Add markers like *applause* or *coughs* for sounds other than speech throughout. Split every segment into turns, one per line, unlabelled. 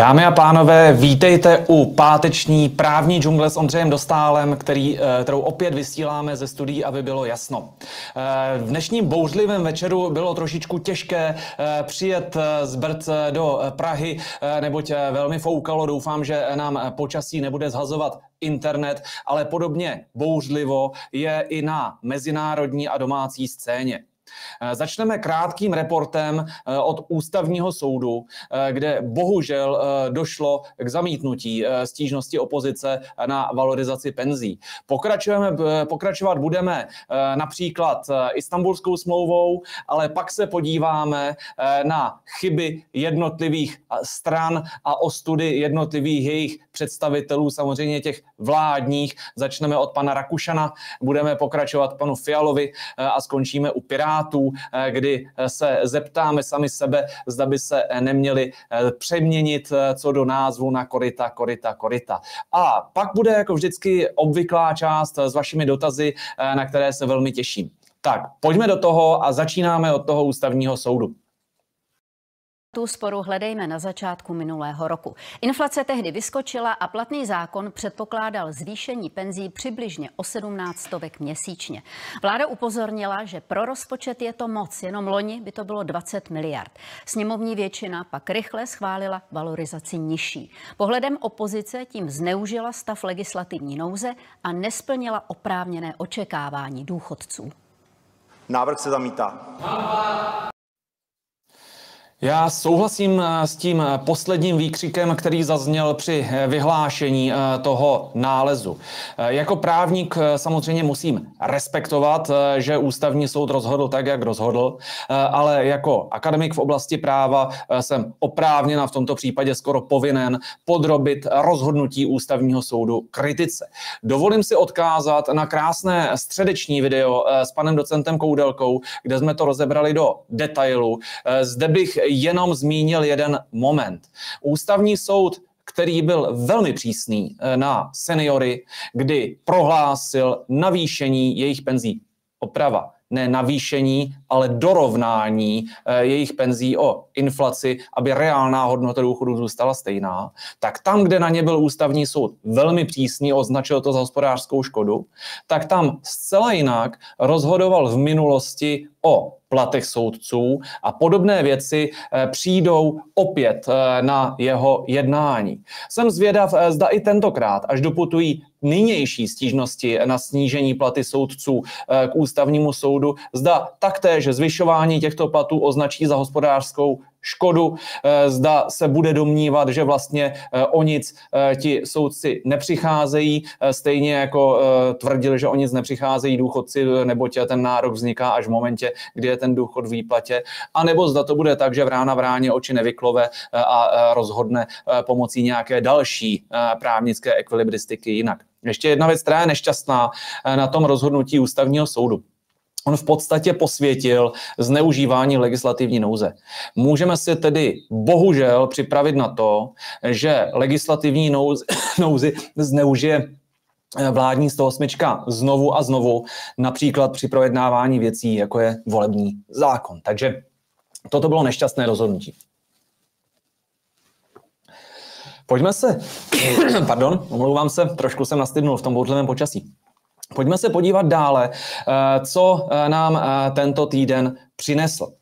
Dámy a pánové, vítejte u páteční právní džungle s Ondřejem Dostálem, který, eh, kterou opět vysíláme ze studií, aby bylo jasno. Eh, v dnešním bouřlivém večeru bylo trošičku těžké eh, přijet z Brd do Prahy, neboť velmi foukalo. Doufám, že nám počasí nebude zhazovat internet, ale podobně bouřlivo je i na mezinárodní a domácí scéně. Eh, začneme krátkým reportem eh, od ústavního soudu, eh, kde bohužel došlo k zamítnutí stížnosti opozice na valorizaci penzí. Pokračujeme, pokračovat budeme například istambulskou smlouvou, ale pak se podíváme na chyby jednotlivých stran a ostudy jednotlivých jejich představitelů, samozřejmě těch vládních. Začneme od pana Rakušana, budeme pokračovat panu Fialovi a skončíme u Pirátů, kdy se zeptáme sami sebe, zda by se neměli přeměnit co do názvu na korita, korita, korita. A pak bude jako vždycky obvyklá část s vašimi dotazy, na které se velmi těším. Tak, pojďme do toho a začínáme od toho ústavního soudu.
Tu sporu hledejme na začátku minulého roku. Inflace tehdy vyskočila a platný zákon předpokládal zvýšení penzí přibližně o 17 stovek měsíčně. Vláda upozornila, že pro rozpočet je to moc, jenom loni by to bylo 20 miliard. Sněmovní většina pak rychle schválila valorizaci nižší. Pohledem opozice tím zneužila stav legislativní nouze a nesplnila oprávněné očekávání důchodců.
Návrh se zamítá.
Já souhlasím eh, s tím eh, posledním výkřikem, který zazněl při eh, vyhlášení toho nálezu. Jako právník samozřejmě musím respektovat, že ústavní soud rozhodl tak, jak rozhodl, ale jako akademik v oblasti práva jsem oprávněn a v tomto případě skoro povinen podrobit rozhodnutí ústavního soudu kritice. Dovolím si odkázat na krásné středeční video s panem docentem Koudelkou, kde jsme to rozebrali do detailu. Zde bych jenom zmínil jeden moment. Ústavní soud který byl velmi přísný eh, na seniory, kdy prohlásil navýšení jejich penzí. Oprava, ne navýšení, ale dorovnání eh, jejich penzí o inflaci, aby reálná hodnota důchodu zůstala stejná, tak tam, kde na ně byl ústavní soud velmi přísný, označil to za hospodářskou škodu, tak tam zcela jinak rozhodoval v minulosti o platech soudců a podobné věci eh, přijdou opět eh, na jeho jednání. Jsem zvědav, eh, zda i tentokrát, až doputují nynější stížnosti na snížení platy soudců k ústavnímu soudu, zda taktéž zvyšování těchto platů označí za hospodářskou škodu, eh, zda se bude domnívat, že vlastně eh, o nic eh, ti soudci nepřicházejí, stejně jako tvrdil, že o nic nepřicházejí důchodci, neboť ten nárok vzniká až v momentě, kdy je ten důchod v výplatě, a nebo zda to bude tak, že v rána v ráně oči nevyklove a rozhodne pomocí nějaké další právnické ekvilibristiky jinak. Ještě jedna věc, která je nešťastná na tom rozhodnutí ústavního soudu. On v podstatě posvětil zneužívání legislativní nouze. Můžeme si tedy bohužel připravit na to, že legislativní nouzi, *coughs* nouzi zneužije eh, vládní 108 znovu a znovu, například při projednávání věcí, jako je volební zákon. Takže toto bylo nešťastné rozhodnutí. Pojďme se, *coughs* pardon, omlouvám se, trošku jsem nastydnul v tom bouřlivém počasí. Pojďme se podívat dále, eh, co eh, nám eh, tento týden přinesl.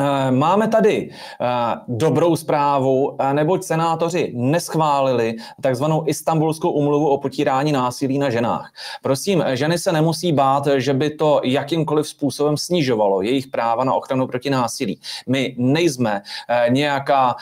Eh, máme tady eh, dobrou zprávu, eh, neboť senátoři neschválili takzvanou Istanbulskou umluvu o potírání násilí na ženách. Prosím, ženy se nemusí bát, že by to jakýmkoliv způsobem snižovalo jejich práva na ochranu proti násilí. My nejsme nějaká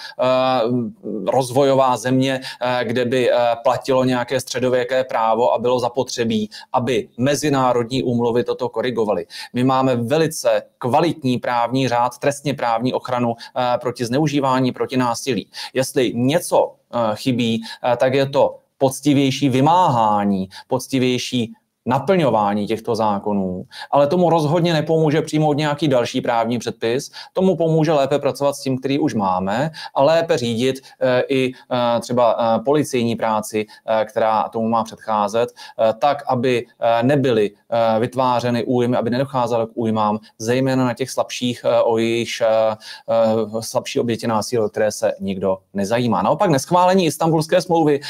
rozvojová země, kde by platilo nějaké středověké právo a bylo zapotřebí, aby mezinárodní úmluvy toto korigovaly. My máme velice kvalitní právní řád trestní trestně právní ochranu eh, proti zneužívání, proti násilí. Jestli něco eh, chybí, eh, tak je to poctivější vymáhání, poctivější naplňování těchto zákonů, ale tomu rozhodně nepomůže přijmout nějaký další právní předpis, tomu pomůže lépe pracovat s tím, který už máme a lépe řídit eh, i eh, třeba eh, policejní práci, která tomu má předcházet, tak, aby nebyly vytvářeny újmy, aby nedocházelo k újmám, zejména na těch slabších, o jejichž slabší oběti násilí, které se nikdo nezajímá. Naopak neschválení istambulské smlouvy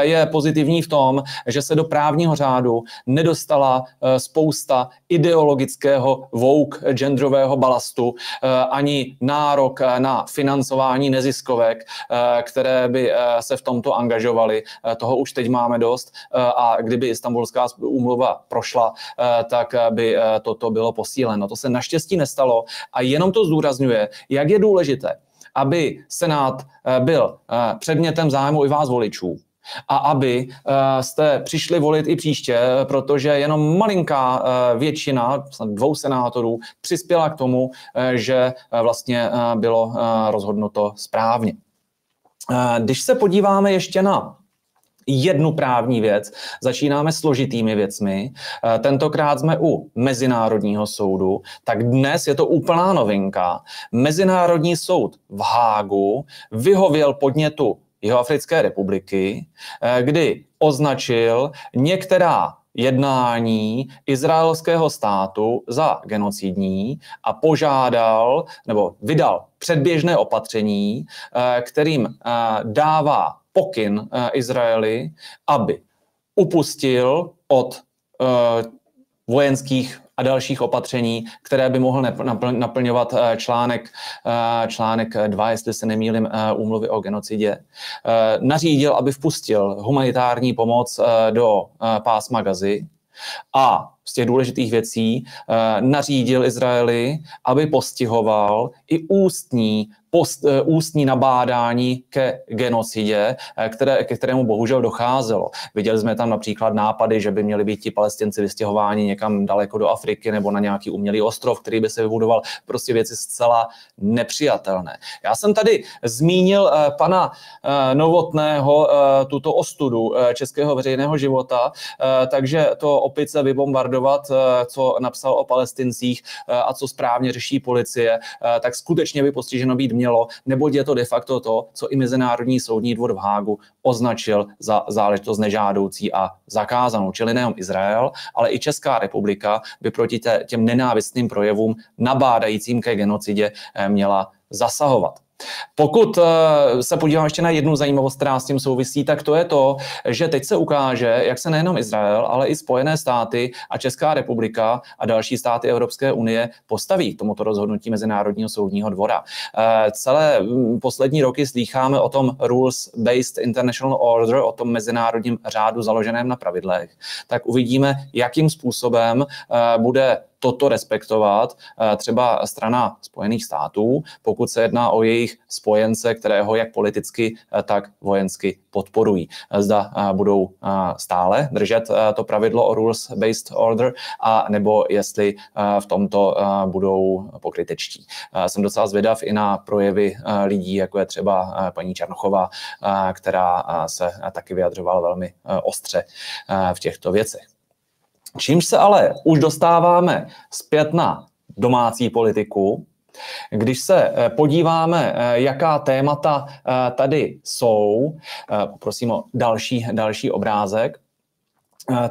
je pozitivní v tom, že se do právního řádu nedostala eh, spousta ideologického vouk genderového balastu, eh, ani nárok eh, na financování neziskovek, které by se v tomto angažovaly. Toho už teď máme dost a kdyby Istanbulská úmluva prošla, tak by toto bylo posíleno. To se naštěstí nestalo a jenom to zdůrazňuje, jak je důležité, aby Senát byl předmětem zájmu i vás voličů a aby eh, jste přišli volit i příště, protože jenom malinká eh, většina, dvou senátorů, přispěla k tomu, eh, že vlastně bylo rozhodnuto správně. Když se podíváme ještě na jednu právní věc. Začínáme složitými věcmi. Tentokrát jsme u Mezinárodního soudu, tak dnes je to úplná novinka. Mezinárodní soud v Hágu vyhověl podnětu Jihoafrické republiky, eh, kdy označil některá jednání izraelského státu za genocidní a požádal nebo vydal předběžné opatření, eh, kterým eh, dává pokyn Izraeli, aby upustil od vojenských a dalších opatření, které by mohl naplňovat eh, článek, eh, článek 2, jestli se nemýlim, eh, úmluvy o genocidě. Nařídil, aby vpustil humanitární pomoc do pásma Gazy a z těch důležitých věcí nařídil Izraeli, aby postihoval i ústní post, eh, ústní nabádání ke genocidě, eh, které, ke kterému bohužel docházelo. Viděli jsme tam například nápady, že by měli být ti palestinci vystěhováni někam daleko do Afriky nebo na nějaký umělý ostrov, který by se vybudoval. Prostě věci zcela nepřijatelné. Já jsem tady zmínil eh, pana Novotného tuto ostudu českého veřejného života, takže to opice vybombardovat, co napsal o palestincích a co správně řeší policie, tak skutečně by postiženo být mělo nebo je to de facto to, co i Mezinárodní soudní dvor v Hágu označil za záležitost nežádoucí a zakázanou. Čili nejen Izrael, ale i Česká republika by proti těm nenávistným projevům nabádajícím ke genocidě eh, měla zasahovat. Pokud eh, se podívám ještě na jednu zajímavost, která s tím souvisí, tak to je to, že teď se ukáže, jak se nejenom Izrael, ale i Spojené státy a Česká republika a další státy Evropské unie postaví tomuto rozhodnutí Mezinárodního soudního dvora. Eh, celé mm, poslední roky slýcháme o tom Rules-Based International Order, o tom mezinárodním řádu založeném na pravidlech. Tak uvidíme, jakým způsobem eh, bude toto respektovat eh, třeba strana Spojených států, pokud se jedná o jejich spojence, kterého jak politicky, eh, tak vojensky podporují. Eh, zda budou stále držet to pravidlo o rules-based order, a nebo jestli v tomto budou pokrytečtí. Jsem docela zvědav i na projevy lidí, jako je třeba paní Černochová, která se taky vyjadřovala velmi ostře v těchto věcech. Čímž se ale už dostáváme zpět na domácí politiku, když se eh, podíváme, eh, jaká témata eh, tady jsou, prosím o další, další obrázek,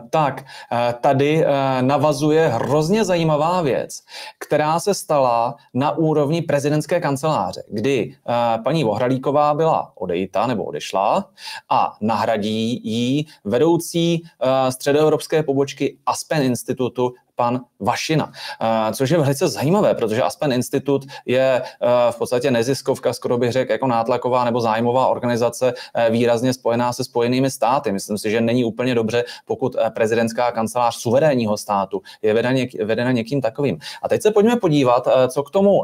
tak eh, tady eh, navazuje hrozně zajímavá věc, která se stala na úrovni prezidentské kanceláře, kdy paní Vohralíková byla odejita nebo odešla a nahradí ji vedoucí středoevropské pobočky Aspen Institutu pan Vašina, eh, což je velice zajímavé, protože Aspen Institut je eh, v podstatě neziskovka, skoro bych řekl, jako nátlaková nebo zájmová organizace eh, výrazně spojená se spojenými státy. Myslím si, že není úplně dobře, pokud prezidentská kancelář suverénního státu je vedena, něk, vedena někým takovým. A teď se pojďme podívat, co k tomu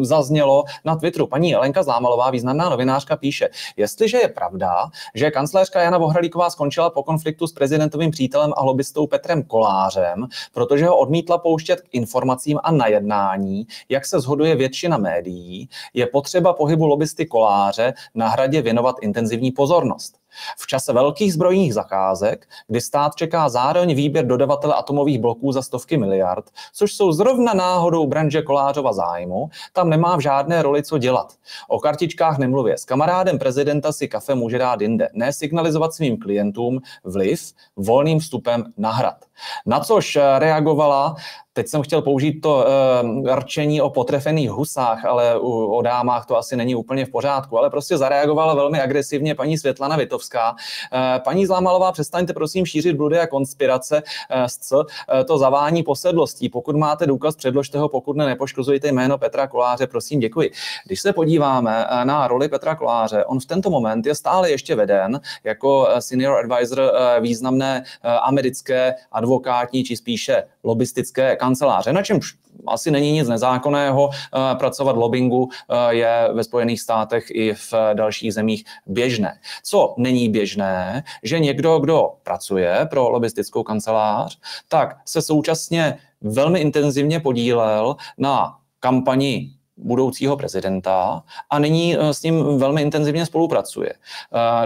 zaznělo na Twitteru. Paní Lenka Zlámalová, významná novinářka, píše, jestliže je pravda, že kancelářka Jana Vohralíková skončila po konfliktu s prezidentovým přítelem a lobbystou Petrem Kolářem, protože protože ho odmítla pouštět k informacím a na jednání, jak se shoduje většina médií, je potřeba pohybu lobbysty koláře na hradě věnovat intenzivní pozornost. V čase velkých zbrojních zakázek, kdy stát čeká zároveň výběr dodavatele atomových bloků za stovky miliard, což jsou zrovna náhodou branže Kolářova zájmu, tam nemá v žádné roli co dělat. O kartičkách nemluvě. S kamarádem prezidenta si kafe může dát jinde, ne signalizovat svým klientům vliv volným vstupem na hrad. Na což reagovala Teď jsem chtěl použít to uh, rčení o potrefených husách, ale u, o dámách to asi není úplně v pořádku, ale prostě zareagovala velmi agresivně paní Světlana Vitovská. Uh, paní Zlámalová, přestaňte prosím šířit bludy a konspirace uh, s uh, to zavání posedlostí. Pokud máte důkaz, předložte ho, pokud ne, nepoškozujte jméno Petra Koláře, prosím, děkuji. Když se podíváme na roli Petra Koláře, on v tento moment je stále ještě veden jako senior advisor významné americké advokátní, či spíše lobistické kanceláře, na čemž asi není nic nezákonného. Eh, pracovat lobbingu eh, je ve Spojených státech i v dalších zemích běžné. Co není běžné, že někdo, kdo pracuje pro lobistickou kancelář, tak se současně velmi intenzivně podílel na kampani budoucího prezidenta a nyní eh, s ním velmi intenzivně spolupracuje.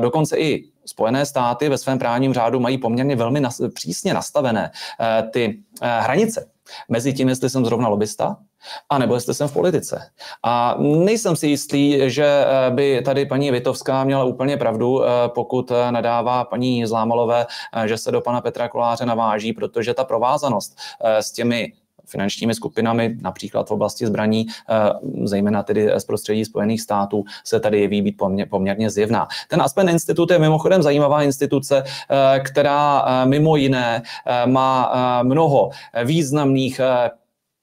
Dokonce i Spojené státy ve svém právním řádu mají poměrně velmi přísně nastavené ty hranice mezi tím, jestli jsem zrovna lobista, a nebo jestli jsem v politice. A nejsem si jistý, že eh, by tady paní Vitovská měla úplně pravdu, eh, pokud eh, nadává paní Zlámalové, že se do pana Petra Koláře naváží, protože ta provázanost s těmi finančními skupinami, například v oblasti zbraní, zejména tedy z prostředí Spojených států, se tady jeví být poměrně zjevná. Ten Aspen Institut je mimochodem zajímavá instituce, která mimo jiné má mnoho významných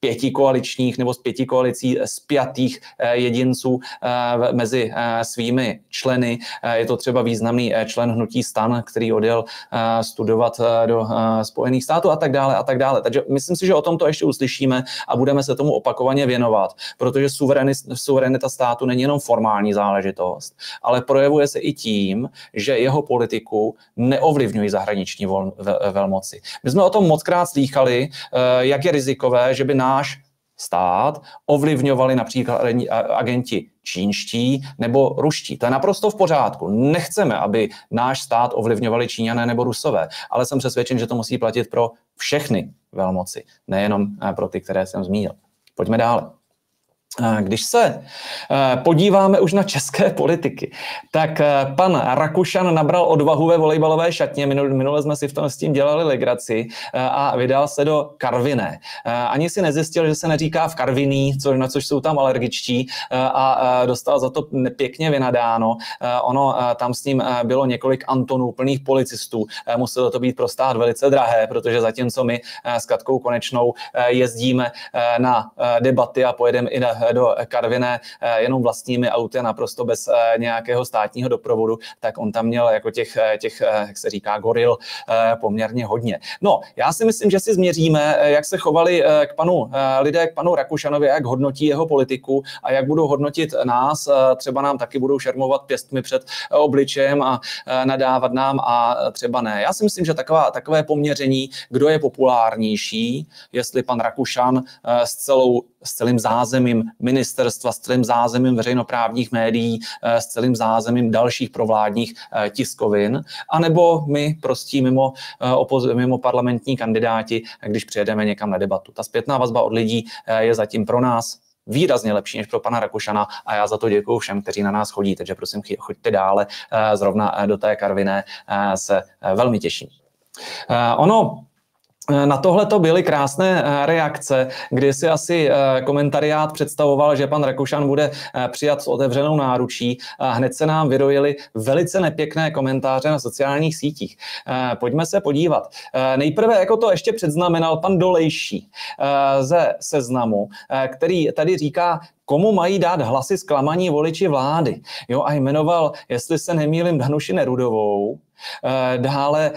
pěti koaličních nebo z pěti koalicí spjatých eh, jedinců eh, mezi eh, svými členy. Je to třeba významný člen hnutí stan, který odjel studovat do Spojených států a tak dále a tak dále. Takže myslím si, že o tom to ještě uslyšíme a budeme se tomu opakovaně věnovat, protože suverenita státu není jenom formální záležitost, ale projevuje se i tím, že jeho politiku neovlivňují zahraniční velmoci. My jsme o tom mockrát slýchali, jak je rizikové, že by nám náš stát ovlivňovali například agenti čínští nebo ruští. To je naprosto v pořádku. Nechceme, aby náš stát ovlivňovali Číňané nebo Rusové, ale jsem přesvědčen, že to musí platit pro všechny velmoci, nejenom eh, pro ty, které jsem zmínil. Pojďme dále. Když se eh, podíváme už na české *laughs* politiky, tak eh, pan Rakušan nabral odvahu ve volejbalové šatně, minule jsme si v tom s tím dělali legraci eh, a vydal se do Karviné. Ani si nezjistil, že se neříká v Karviní, co, na což jsou tam alergičtí a dostal za to pěkně vynadáno. Ono tam s ním bylo několik Antonů plných policistů. Muselo to být pro stát velice drahé, protože zatímco my s Katkou Konečnou jezdíme na debaty a pojedeme i na do Karviné eh, jenom vlastními auty naprosto bez eh, nějakého státního doprovodu, tak on tam měl jako těch, eh, těch jak se říká, goril poměrně hodně. No, já si myslím, že si změříme, jak se chovali k panu lidé, k panu Rakušanovi, jak hodnotí jeho politiku a jak budou hodnotit nás. Třeba nám taky budou šermovat pěstmi před obličejem a nadávat nám a třeba ne. Já si myslím, že taková, takové poměření, kdo je populárnější, jestli pan Rakušan s, celou, s celým zázemím ministerstva, s celým zázemím veřejnoprávních médií, eh, s celým zázemím dalších provládních eh, tiskovin, anebo my prostí mimo, eh, mimo parlamentní kandidáti, když přijedeme někam na debatu. Ta zpětná vazba od lidí je zatím pro nás výrazně lepší než pro pana Rakušana a já za to děkuji všem, kteří na nás chodí, takže prosím, choďte dále, zrovna do té Karviné se velmi těším. Ono na tohle to byly krásné eh, reakce, kdy si asi eh, komentariát představoval, že pan Rakušan bude přijat s otevřenou náručí a hned se nám vyrojily velice nepěkné komentáře na sociálních sítích. Pojďme se podívat. Nejprve, jako to ještě předznamenal pan Dolejší ze seznamu, který tady říká, komu mají dát hlasy zklamaní voliči vlády. Jo, a jmenoval, jestli se nemýlim, Danuši Nerudovou, dále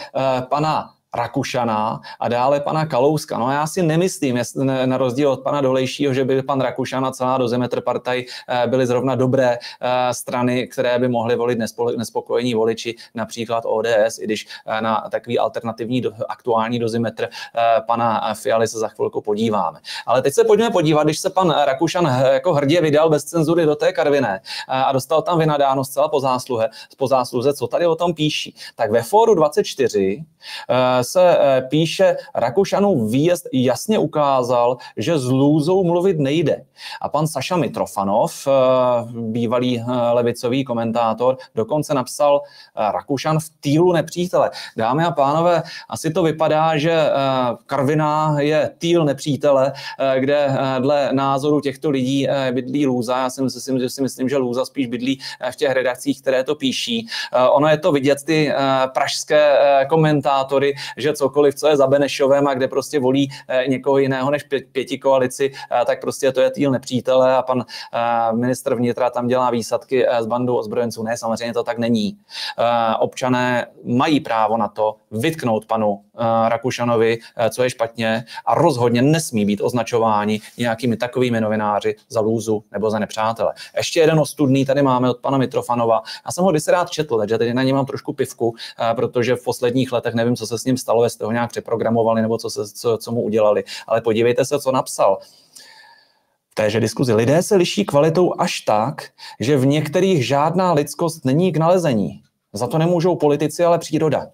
pana Rakušana a dále pana Kalouska. No já si nemyslím, na rozdíl od pana Dolejšího, že by pan Rakušan a celá dozimetr partaj eh, byly zrovna dobré eh, strany, které by mohly volit nespokojení voliči, například ODS, i když eh, na takový alternativní aktuální dozimetr pana Fialy se za chvilku podíváme. Ale teď se pojďme podívat, když se pan Rakušan jako hrdě vydal bez cenzury do té Karviné a dostal tam vynadáno zcela po zásluhe, po zásluze, co tady o tom píší. Tak ve Fóru 24 se eh, píše, Rakušanův výjezd jasně ukázal, že s lůzou mluvit nejde. A pan Saša Mitrofanov, eh, bývalý eh, levicový komentátor, dokonce napsal Rakušan v týlu nepřítele. Dámy a pánové, asi to vypadá, že Karviná je týl nepřítele, kde dle názoru těchto lidí bydlí lůza. Já si myslím, že si myslím, že lůza spíš bydlí v těch redakcích, které to píší. Ono je to vidět, ty pražské komentátory, že cokoliv, co je za Benešovem a kde prostě volí eh, někoho jiného než pěti koalici, eh, tak prostě to je týl nepřítele a pan eh, ministr vnitra tam dělá výsadky s bandou ozbrojenců. Ne, samozřejmě to tak není. Občané mají právo na to vytknout panu Rakušanovi, co je špatně a rozhodně nesmí být označováni nějakými takovými novináři za lůzu nebo za nepřátele. Ještě jeden ostudný tady máme od pana Mitrofanova. Já jsem ho kdysi rád četl, takže teď na něj mám trošku pivku, protože v posledních letech nevím, co se s ním stalo, jestli ho nějak přeprogramovali nebo co, se, co, co mu udělali. Ale podívejte se, co napsal v téže diskuzi. Lidé se liší kvalitou až tak, že v některých žádná lidskost není k nalezení. Za to nemůžou politici, ale příroda.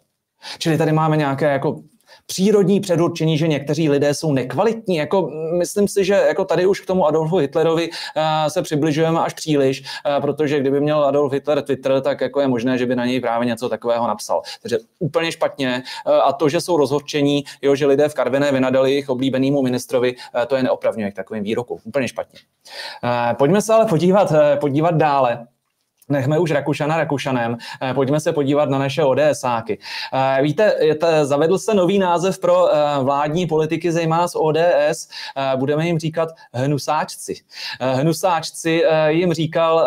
Čili tady máme nějaké jako přírodní předurčení, že někteří lidé jsou nekvalitní. Jako, myslím si, že jako tady už k tomu Adolfu Hitlerovi uh, se přibližujeme až příliš, uh, protože kdyby měl Adolf Hitler Twitter, tak jako je možné, že by na něj právě něco takového napsal. Takže úplně špatně. Uh, a to, že jsou rozhorčení, jo, že lidé v Karviné vynadali jejich oblíbenému ministrovi, to je neopravňuje k takovým výrokům. Úplně špatně. Pojďme se ale podívat, podívat dále. Nechme už Rakušana Rakušanem, eh, pojďme se podívat na naše ODSáky. Eh, víte, zavedl se nový název pro eh, vládní politiky, zejména z ODS, budeme jim říkat hnusáčci. Hnusáčci jim říkal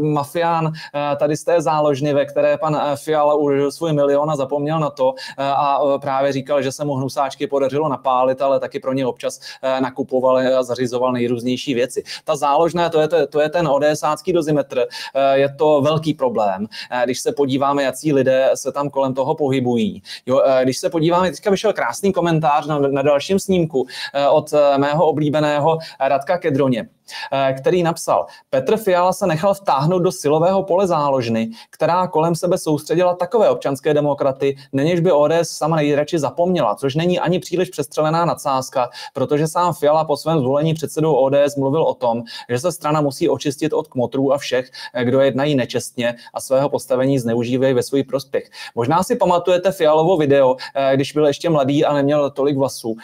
mafián tady z té záložny, ve které pan Fiala užil svůj milion a zapomněl na to a právě říkal, že se mu hnusáčky podařilo napálit, ale taky pro ně občas nakupoval a zařizoval nejrůznější věci. Ta záložná, to je, to je ten ODSácký dozimetr, je to velký problém, eh, když se podíváme, jaký lidé se tam kolem toho pohybují. Jo, eh, když se podíváme, teďka vyšel krásný komentář na, na dalším snímku eh, od mého oblíbeného Radka Kedroně. Eh, který napsal, Petr Fiala se nechal vtáhnout do silového pole záložny, která kolem sebe soustředila takové občanské demokraty, neněž by ODS sama nejradši zapomněla, což není ani příliš přestřelená nadsázka, protože sám Fiala po svém zvolení předsedou ODS mluvil o tom, že se strana musí očistit od kmotrů a všech, eh, kdo jednají nečestně a svého postavení zneužívají ve svůj prospěch. Možná si pamatujete Fialovo video, eh, když byl ještě mladý a neměl tolik vlasů,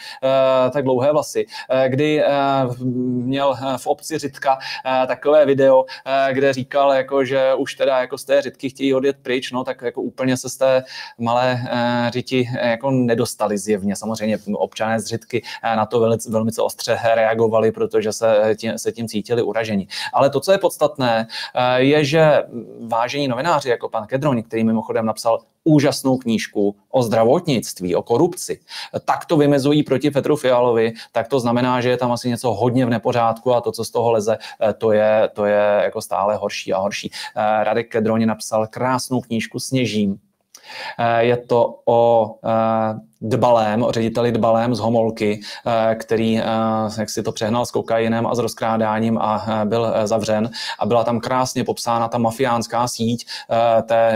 tak dlouhé vlasy, kdy měl v obci Řitka eh, takové video, eh, kde říkal, jako, že už teda jako z té Řitky chtějí odjet pryč, no tak jako úplně se z té malé eh, Řiti jako nedostali zjevně. Samozřejmě občané z Řitky na to velmi, velmi ostře reagovali, protože se tím, se tím cítili uraženi. Ale to, co je podstatné, je, že vážení novináři, jako pan Kedroni, který mimochodem napsal úžasnou knížku o zdravotnictví, o korupci, tak to vymezují proti Petru Fialovi, tak to znamená, že je tam asi něco hodně v nepořádku a to, co z toho leze, eh, to je, to je jako stále horší a horší. Eh, Radek Kedroni napsal krásnou knížku Sněžím, Eh, je to o Dbalém, řediteli Dbalém z Homolky, eh, který jak si to přehnal s kokainem a s rozkrádáním a byl zavřen. A byla tam krásně popsána ta mafiánská síť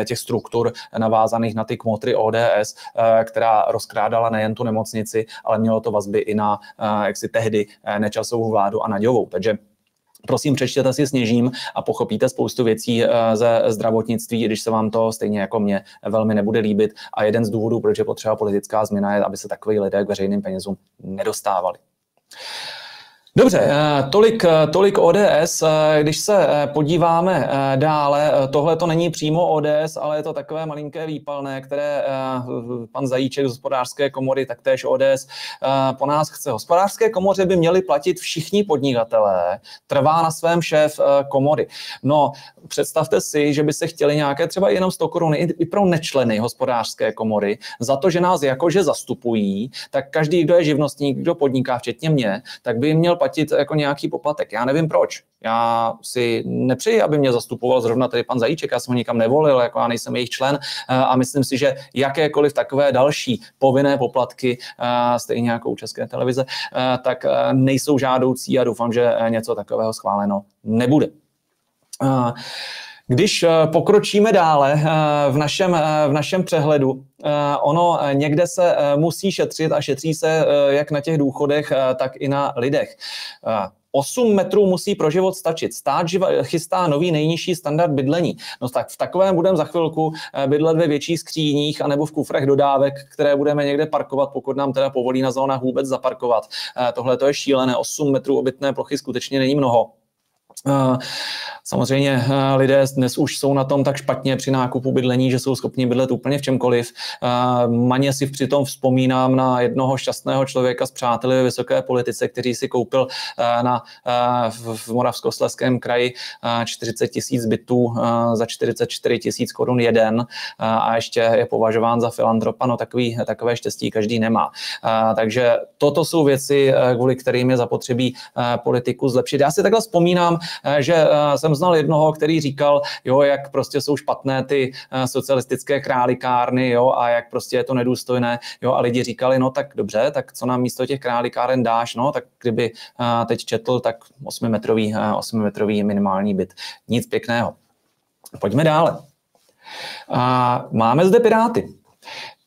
těch struktur navázaných na ty kmotry ODS, která rozkrádala nejen tu nemocnici, ale mělo to vazby i na jak si tehdy nečasovou vládu a Naďovou. Takže Prosím, přečtěte si Sněžím a pochopíte spoustu věcí eh, ze zdravotnictví, když se vám to stejně jako mě velmi nebude líbit. A jeden z důvodů, proč je potřeba politická změna, je, aby se takový lidé k veřejným penězům nedostávali. Dobře, eh, tolik, eh, tolik ODS. Eh, když se podíváme dále, tohle to není přímo ODS, ale je to takové malinké výpalné, které pan Zajíček z hospodářské komory, taktéž ODS, po nás chce. Hospodářské komoře by měli platit všichni podnikatelé, trvá na svém šéf komory. No, představte si, že by se chtěli nějaké třeba jenom 100 korun i pro nečleny hospodářské komory za to, že nás jakože zastupují, tak každý, kdo je živnostník, kdo podniká, včetně mě, tak by měl platit jako nějaký poplatek. Já nevím proč. Já si nepřeji, aby mě zastupoval zrovna tady pan Zajíček, já jsem ho nikam nevolil, jako já nejsem jejich člen eh, a myslím si, že jakékoliv takové další povinné poplatky, eh, stejně jako u České televize, eh, tak nejsou žádoucí a doufám, že něco takového schváleno nebude. Když pokročíme dále v našem, v našem přehledu, ono někde se musí šetřit a šetří se jak na těch důchodech, tak i na lidech. 8 metrů musí pro život stačit. Stát chystá nový nejnižší standard bydlení. No tak v takovém budeme za chvilku bydlet ve větších skříních anebo v kufrech dodávek, které budeme někde parkovat, pokud nám teda povolí na zónách vůbec zaparkovat. Tohle to je šílené. 8 metrů obytné plochy skutečně není mnoho. Samozřejmě eh, lidé dnes už jsou na tom tak špatně při nákupu bydlení, že jsou schopni bydlet úplně v čemkoliv. Eh, maně si přitom vzpomínám na jednoho šťastného člověka z přáteli ve vysoké politice, který si koupil eh, na, v Moravskosleském kraji 40 tisíc bytů za 44 tisíc korun jeden a ještě je považován za filantropa. No takový, takové štěstí každý nemá. Takže toto jsou věci, kvůli kterým je zapotřebí politiku zlepšit. Já si takhle vzpomínám, že jsem znal jednoho, který říkal, jo, jak prostě jsou špatné ty eh, socialistické králikárny, jo, a jak prostě je to nedůstojné, jo, a lidi říkali, no tak dobře, tak co nám místo těch králikáren dáš, no, tak kdyby eh, teď četl, tak 8-metrový, 8-metrový eh, minimální byt. Nic pěkného. Pojďme dále. A máme zde Piráty.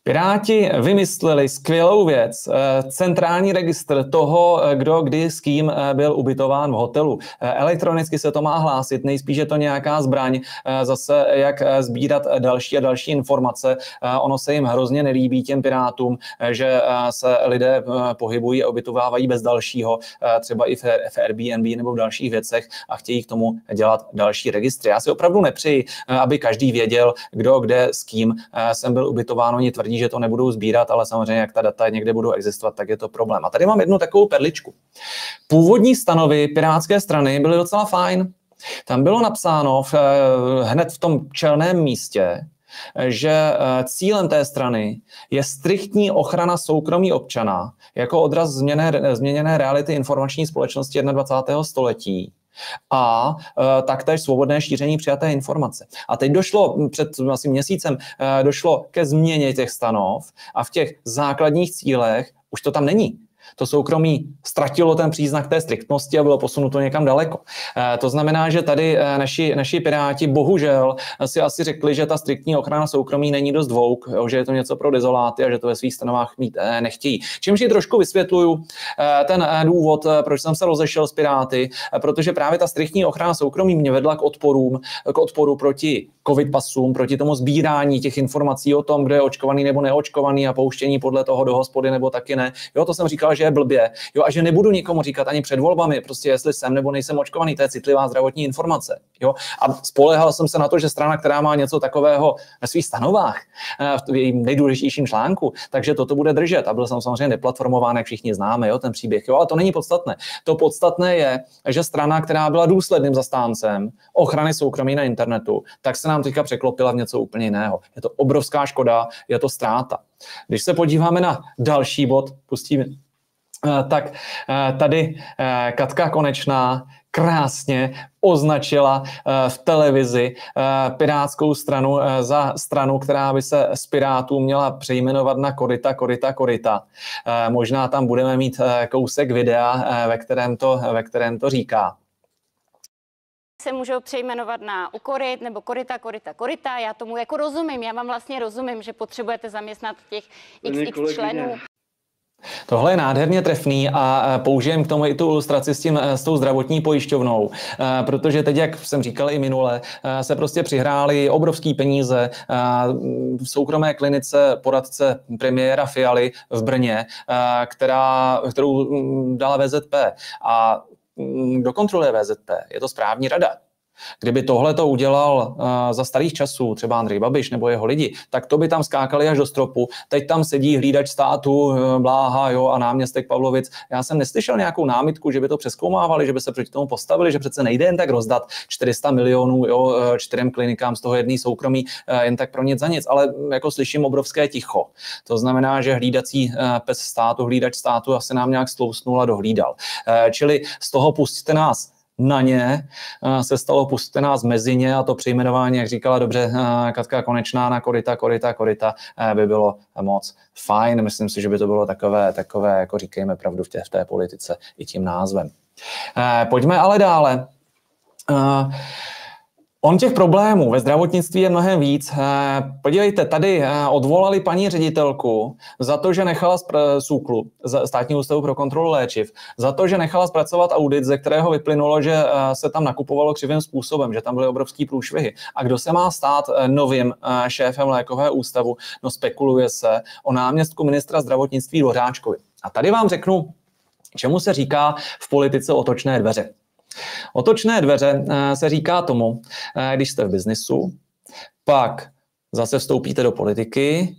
Piráti vymysleli skvělou věc, eh, centrální registr toho, eh, kdo kdy s kým eh, byl ubytován v hotelu. Elektronicky se to má hlásit, nejspíš je to nějaká zbraň, zase jak sbírat další a další informace. Ono se jim hrozně nelíbí těm pirátům, že se lidé pohybují a ubytovávají bez dalšího, třeba i v Airbnb nebo v dalších věcech a chtějí k tomu dělat další registry. Já si opravdu nepřeji, aby každý věděl, kdo kde s kým jsem byl ubytován. Oni tvrdí, že to nebudou sbírat, ale samozřejmě, jak ta data někde budou existovat, tak je to problém. A tady mám jednu takovou perličku. Původní stanovy Pirátské strany byly docela fajn. Tam bylo napsáno v, eh, hned v tom čelném místě, že eh, cílem té strany je striktní ochrana soukromí občana jako odraz změněné, změněné reality informační společnosti 21. století a e, taktéž svobodné šíření přijaté informace. A teď došlo před asi měsícem, e, došlo ke změně těch stanov a v těch základních cílech už to tam není to soukromí ztratilo ten příznak té striktnosti a bylo posunuto někam daleko. Eh, to znamená, že tady eh, naši, naši piráti bohužel si asi řekli, že ta striktní ochrana soukromí není dost dvouk, že je to něco pro dezoláty a že to ve svých stanovách mít eh, nechtějí. Čímž ji trošku vysvětluju ten důvod, proč jsem se rozešel s piráty, protože právě ta striktní ochrana soukromí mě vedla k odporům, k odporu proti covid pasům, proti tomu sbírání těch informací o tom, kdo je očkovaný nebo neočkovaný a pouštění podle toho do hospody nebo taky ne. Jo, to jsem říkal, že je blbě. Jo, a že nebudu nikomu říkat ani před volbami, prostě jestli jsem nebo nejsem očkovaný, to je citlivá zdravotní informace. Jo, a spolehal jsem se na to, že strana, která má něco takového ve svých stanovách, eh, v jejím nejdůležitějším článku, takže toto bude držet. A byl jsem samozřejmě neplatformován, jak všichni známe, jo, ten příběh. Jo, ale to není podstatné. To podstatné je, že strana, která byla důsledným zastáncem ochrany soukromí na internetu, tak se nám teďka překlopila v něco úplně jiného. Je to obrovská škoda, je to ztráta. Když se podíváme na další bod, pustíme tak eh, tady eh, Katka Konečná krásně označila v televizi pirátskou stranu za stranu, která by se z Pirátů měla přejmenovat na Korita, Korita, Korita. Možná tam budeme mít kousek videa, ve kterém to, ve kterém to říká
se můžou přejmenovat na ukorit nebo korita, korita, korita. Já tomu jako rozumím, já vám vlastně rozumím, že potřebujete zaměstnat těch xx členů.
Tohle je nádherně trefný a použijem k tomu i tu ilustraci s, tím, s tou zdravotní pojišťovnou, protože teď, jak jsem říkal i minule, se prostě přihráli obrovský peníze v soukromé klinice poradce premiéra Fialy v Brně, která, kterou dala VZP. A kdo kontroluje VZP? Je to správní rada. Kdyby tohle to udělal uh, za starých časů, třeba Andrej Babiš nebo jeho lidi, tak to by tam skákali až do stropu. Teď tam sedí hlídač státu, uh, Bláha jo, a náměstek Pavlovic. Já jsem neslyšel nějakou námitku, že by to přeskoumávali, že by se proti tomu postavili, že přece nejde jen tak rozdat 400 milionů jo, eh, čtyřem klinikám, z toho jedný soukromý, uh, jen tak pro nic za nic, ale mm, jako slyším obrovské ticho. To znamená, že hlídací pes státu, hlídač státu asi nám nějak slousnul a dohlídal. Čili z toho pustíte nás na ně se stalo pustit nás mezi ně a to přejmenování, jak říkala dobře Katka Konečná na Korita, Korita, Korita by bylo moc fajn. Myslím si, že by to bylo takové, takové jako říkejme pravdu v té, v té politice i tím názvem. Pojďme ale dále. On těch problémů ve zdravotnictví je mnohem víc. Eh, podívejte, tady eh, odvolali paní ředitelku za to, že nechala SÚKLu, státní ústavu pro kontrolu léčiv, za to, že nechala zpracovat audit, ze kterého vyplynulo, že eh, se tam nakupovalo křivým způsobem, že tam byly obrovský průšvihy. A kdo se má stát novým šéfem lékového ústavu? No spekuluje se o náměstku ministra zdravotnictví Dvořáčkovi. A tady vám řeknu, čemu se říká v politice otočné dveře. Otočné dveře eh, se říká tomu, eh, když jste v biznisu, pak zase vstoupíte do politiky,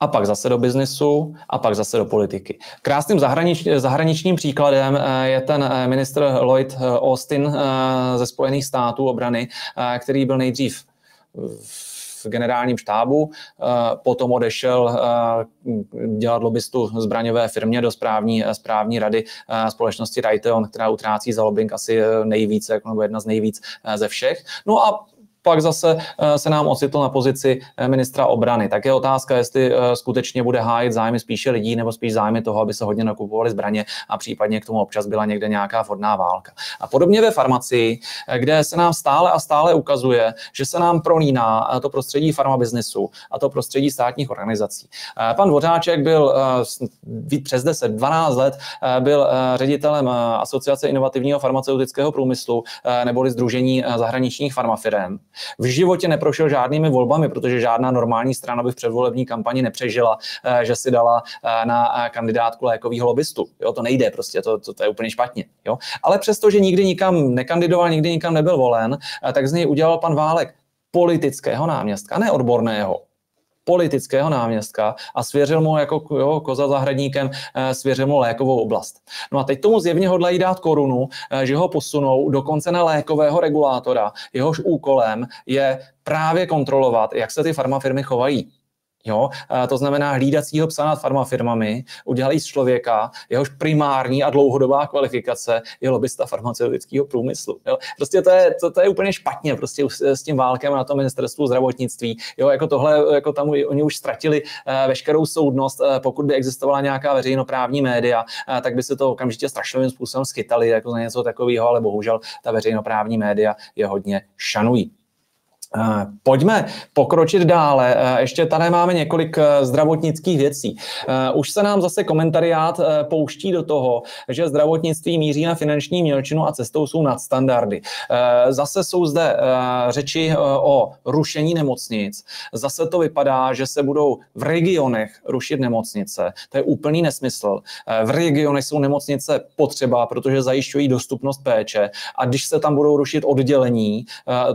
a pak zase do biznesu a pak zase do politiky. Krásným zahranič, zahraničním příkladem eh, je ten ministr Lloyd Austin ze Spojených států obrany, který byl nejdřív v v generálním štábu, eh, potom odešel eh, dělat lobbystu zbraňové firmě do správní, správní rady eh, společnosti Raytheon, která utrácí za lobbying asi nejvíce, jako nebo jedna z nejvíc ze všech. No a pak zase eh, se nám ocitl na pozici eh, ministra obrany. Tak je otázka, jestli eh, skutečně bude hájit zájmy spíše lidí nebo spíš zájmy toho, aby se hodně nakupovali zbraně a případně k tomu občas byla někde nějaká vhodná válka. A podobně ve farmacii, kde se nám stále a stále ukazuje, že se nám prolíná to prostředí farmabiznesu a to prostředí státních organizací. Pan Dvořáček byl přes 10, 12 let byl ředitelem Asociace inovativního farmaceutického průmyslu neboli Združení zahraničních farmafirem. V životě neprošel žádnými volbami, protože žádná normální strana by v předvolební kampani nepřežila, eh, že si dala eh, na eh, kandidátku lékového lobbystu. Jo, to nejde prostě, to, to, to je úplně špatně. Jo? Ale přesto, že nikdy nikam nekandidoval, nikdy nikam nebyl volen, tak z něj udělal pan Válek politického náměstka, ne odborného, politického náměstka a svěřil mu jako jo, koza zahradníkem, eh, svěřil mu lékovou oblast. No a teď tomu zjevně hodlají dát korunu, eh, že ho posunou dokonce na lékového regulátora. Jehož úkolem je právě kontrolovat, jak se ty farmafirmy chovají. Jo? To znamená hlídacího psa nad farmafirmami, udělají z člověka, jehož primární a dlouhodobá kvalifikace je lobista farmaceutického průmyslu. Jo? Prostě to je, to, to, je úplně špatně prostě s tím válkem na tom ministerstvu zdravotnictví. Jo? Jako tohle, jako tam oni už ztratili uh, veškerou soudnost, uh, pokud by existovala nějaká veřejnoprávní média, uh, tak by se to okamžitě strašlivým způsobem skytali jako za něco takového, ale bohužel ta veřejnoprávní média je hodně šanují. Eh, pojďme pokročit dále. Eh, ještě tady máme několik eh, zdravotnických věcí. Už se nám zase komentariát pouští do toho, že zdravotnictví míří na finanční mělčinu a cestou jsou nadstandardy. Zase jsou zde řeči o rušení nemocnic. Zase to vypadá, že se budou v regionech rušit nemocnice. To je úplný nesmysl. V regionech jsou nemocnice potřeba, protože zajišťují dostupnost péče a když se tam budou rušit oddělení,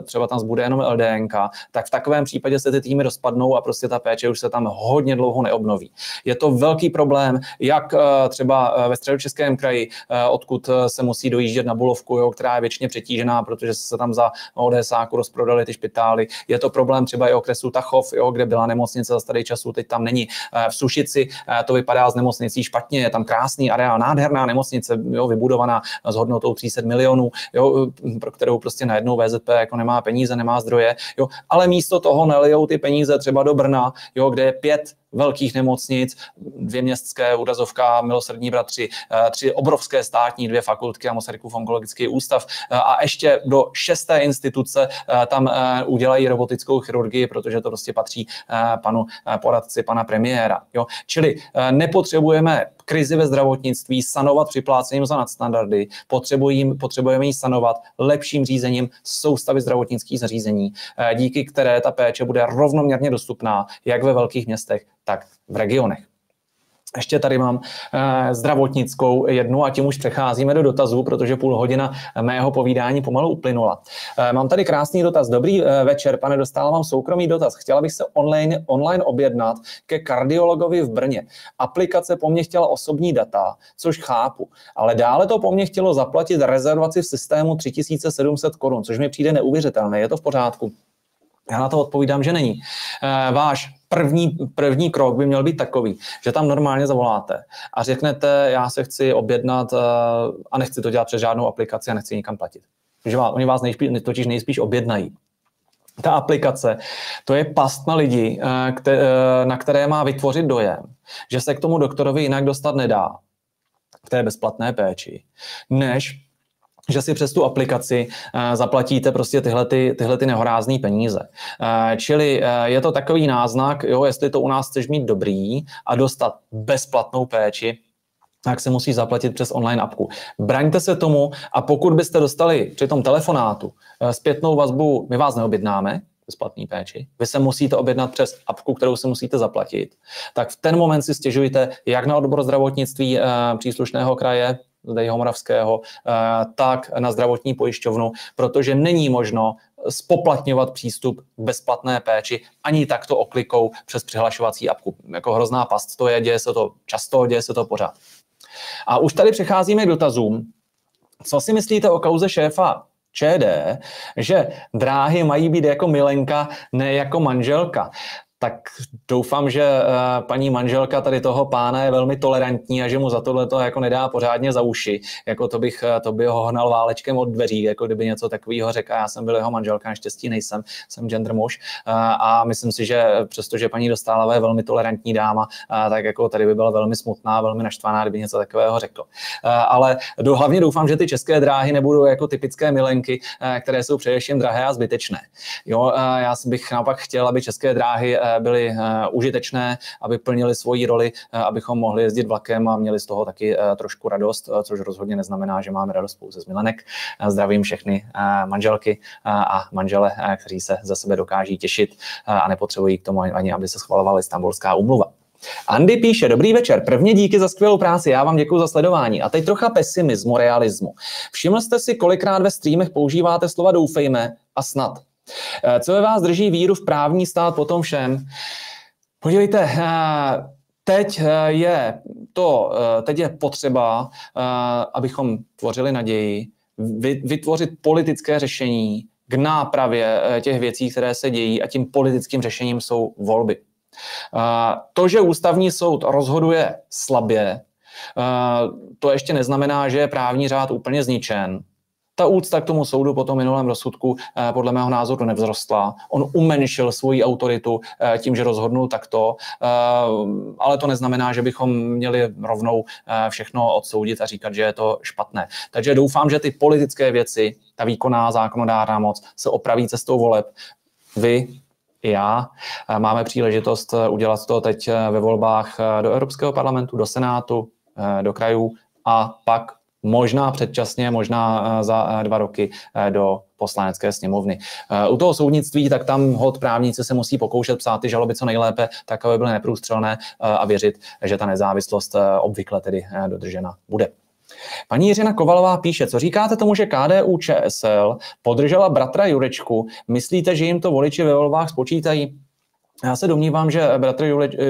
třeba tam zbude jenom LD DNK, tak v takovém případě se ty týmy rozpadnou a prostě ta péče už se tam hodně dlouho neobnoví. Je to velký problém, jak eh, třeba eh, ve středočeském kraji, eh, odkud se musí dojíždět na Bulovku, jo, která je většině přetížená, protože se tam za ODSáku rozprodali ty špitály. Je to problém třeba i okresu Tachov, jo, kde byla nemocnice za starý času, teď tam není. V Sušici to vypadá z nemocnicí špatně, je tam krásný areál, nádherná nemocnice, jo, vybudovaná s hodnotou 300 milionů, jo, pro kterou prostě najednou VZP jako nemá peníze, nemá zdroje, jo, ale místo toho nelijou ty peníze třeba do Brna, jo, kde je pět velkých nemocnic, dvě městské, úrazovka, milosrdní bratři, tři obrovské státní, dvě fakultky a Masarykův onkologický ústav a ještě do šesté instituce tam udělají robotickou chirurgii, protože to prostě patří panu poradci, pana premiéra. Jo? Čili nepotřebujeme krizi ve zdravotnictví sanovat připlácením za nadstandardy, potřebujeme, potřebujeme ji sanovat lepším řízením soustavy zdravotnických zařízení, eh, díky které ta péče bude rovnoměrně dostupná jak ve velkých městech, tak v regionech. Ještě tady mám eh, zdravotnickou jednu a tím už přecházíme do dotazů, protože půl hodina mého povídání pomalu uplynula. Eh, mám tady krásný dotaz. Dobrý eh, večer, pane, dostávám soukromý dotaz. Chtěla bych se online, online objednat ke kardiologovi v Brně. Aplikace po mně chtěla osobní data, což chápu, ale dále to po mně chtělo zaplatit rezervaci v systému 3700 korun, což mi přijde neuvěřitelné. Je to v pořádku? Já na to odpovídám, že není. Váš první, první krok by měl být takový, že tam normálně zavoláte a řeknete, já se chci objednat uh, a nechci to dělat přes žádnou aplikaci a nechci nikam platit. Že vás, oni vás nejspíš, totiž nejspíš objednají. Ta aplikace, to je past na lidi, uh, na které má vytvořit dojem, že se k tomu doktorovi jinak dostat nedá v té bezplatné péči, než že si přes tu aplikaci uh, zaplatíte prostě tyhle, ty, tyhle ty nehorázný peníze. Uh, čili uh, je to takový náznak, jo, jestli to u nás chceš mít dobrý a dostat bezplatnou péči, tak se musí zaplatit přes online apku. Braňte se tomu a pokud byste dostali při tom telefonátu zpětnou vazbu, my vás neobjednáme, bezplatný péči. Vy se musíte objednat přes apku, kterou si musíte zaplatit. Tak v ten moment si stěžujte jak na odbor zdravotnictví příslušného kraje, zde Moravského, eh, tak na zdravotní pojišťovnu, protože není možno spoplatňovat přístup k bezplatné péči ani takto oklikou přes přihlašovací apku. Jako hrozná past to je, děje se to často, děje se to pořád. A už tady přecházíme k dotazům. Co si myslíte o kauze šéfa ČD, že dráhy mají být jako milenka, ne jako manželka tak doufám, že eh, paní manželka tady toho pána je velmi tolerantní a že mu za tohle to jako nedá pořádně za uši. Jako to bych, eh, to by ho hnal válečkem od dveří, jako kdyby něco takového řekl. Já jsem byl jeho manželka, naštěstí nejsem, jsem gender muž. Eh, a myslím si, že přestože paní Dostálová je velmi tolerantní dáma, tak jako tady by byla velmi smutná, velmi naštvaná, kdyby něco takového řekl. Ale do, hlavně doufám, že ty české dráhy nebudou jako typické milenky, které jsou především drahé a zbytečné. Jo, já bych naopak chtěl, aby české dráhy byly eh, užitečné, aby plnili svoji roli, eh, abychom mohli jezdit vlakem a měli z toho taky eh, trošku radost, což rozhodně neznamená, že máme radost pouze z milenek. Zdravím všechny manželky a manžele, kteří se za sebe dokáží těšit a nepotřebují k tomu ani, aby se schvalovala Istanbulská umluva. Andy píše, dobrý večer, prvně díky za skvělou práci, já vám děkuji za sledování. A teď trocha pesimismu, realismu. Všiml jste si, kolikrát ve streamech používáte slova doufejme a snad. Eh, co ve vás drží víru v právní stát po tom všem? Podívejte, eh, teď eh, je to, teď je potřeba, abychom tvořili naději, vytvořit politické řešení k nápravě těch věcí, které se dějí a tím politickým řešením jsou volby. To, že ústavní soud rozhoduje slabě, to ještě neznamená, že je právní řád úplně zničen. Ta úcta k tomu soudu po tom minulém rozsudku eh, podle mého názoru nevzrostla. On umenšil svoji autoritu eh, tím, že rozhodnul takto, eh, ale to neznamená, že bychom měli rovnou všechno odsoudit a říkat, že je to špatné. Takže doufám, že ty politické věci, ta výkonná zákonodárná moc se opraví cestou voleb. Vy, i já máme příležitost udělat to teď ve volbách do Evropského parlamentu, do Senátu, do krajů a pak možná předčasně, možná eh, za eh, dva roky eh, do poslanecké sněmovny. U toho soudnictví, tak tam hod právníci se musí pokoušet psát ty žaloby co nejlépe, tak aby byly neprůstřelné a věřit, že ta nezávislost obvykle tedy dodržena bude. Paní Jiřina Kovalová píše, co říkáte tomu, že KDU ČSL podržela bratra Jurečku? Myslíte, že jim to voliči ve volbách spočítají? Já se domnívám, že bratr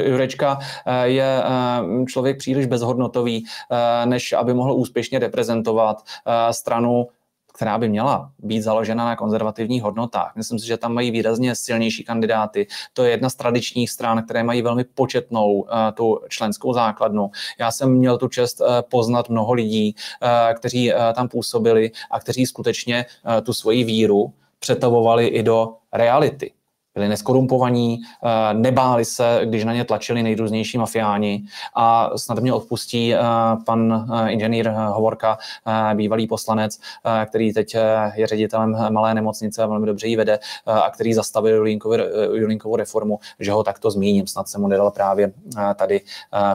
Jurečka eh, je eh, člověk příliš bezhodnotový, eh, než aby mohl úspěšně reprezentovat stranu, která by měla být založena na konzervativních hodnotách. Myslím si, že tam mají výrazně silnější kandidáty. To je jedna z tradičních stran, které mají velmi početnou tu členskou základnu. Já jsem měl tu čest poznat mnoho lidí, kteří tam působili a kteří skutečně tu svoji víru přetavovali i do reality byli neskorumpovaní, eh, nebáli se, když na ně tlačili nejrůznější mafiáni a snad mě odpustí eh, pan eh, inženýr Hovorka, bývalý poslanec, který teď je ředitelem malé nemocnice a velmi dobře ji vede a který zastavil Julinkovou reformu, že ho takto zmíním. Snad se mu nedal právě tady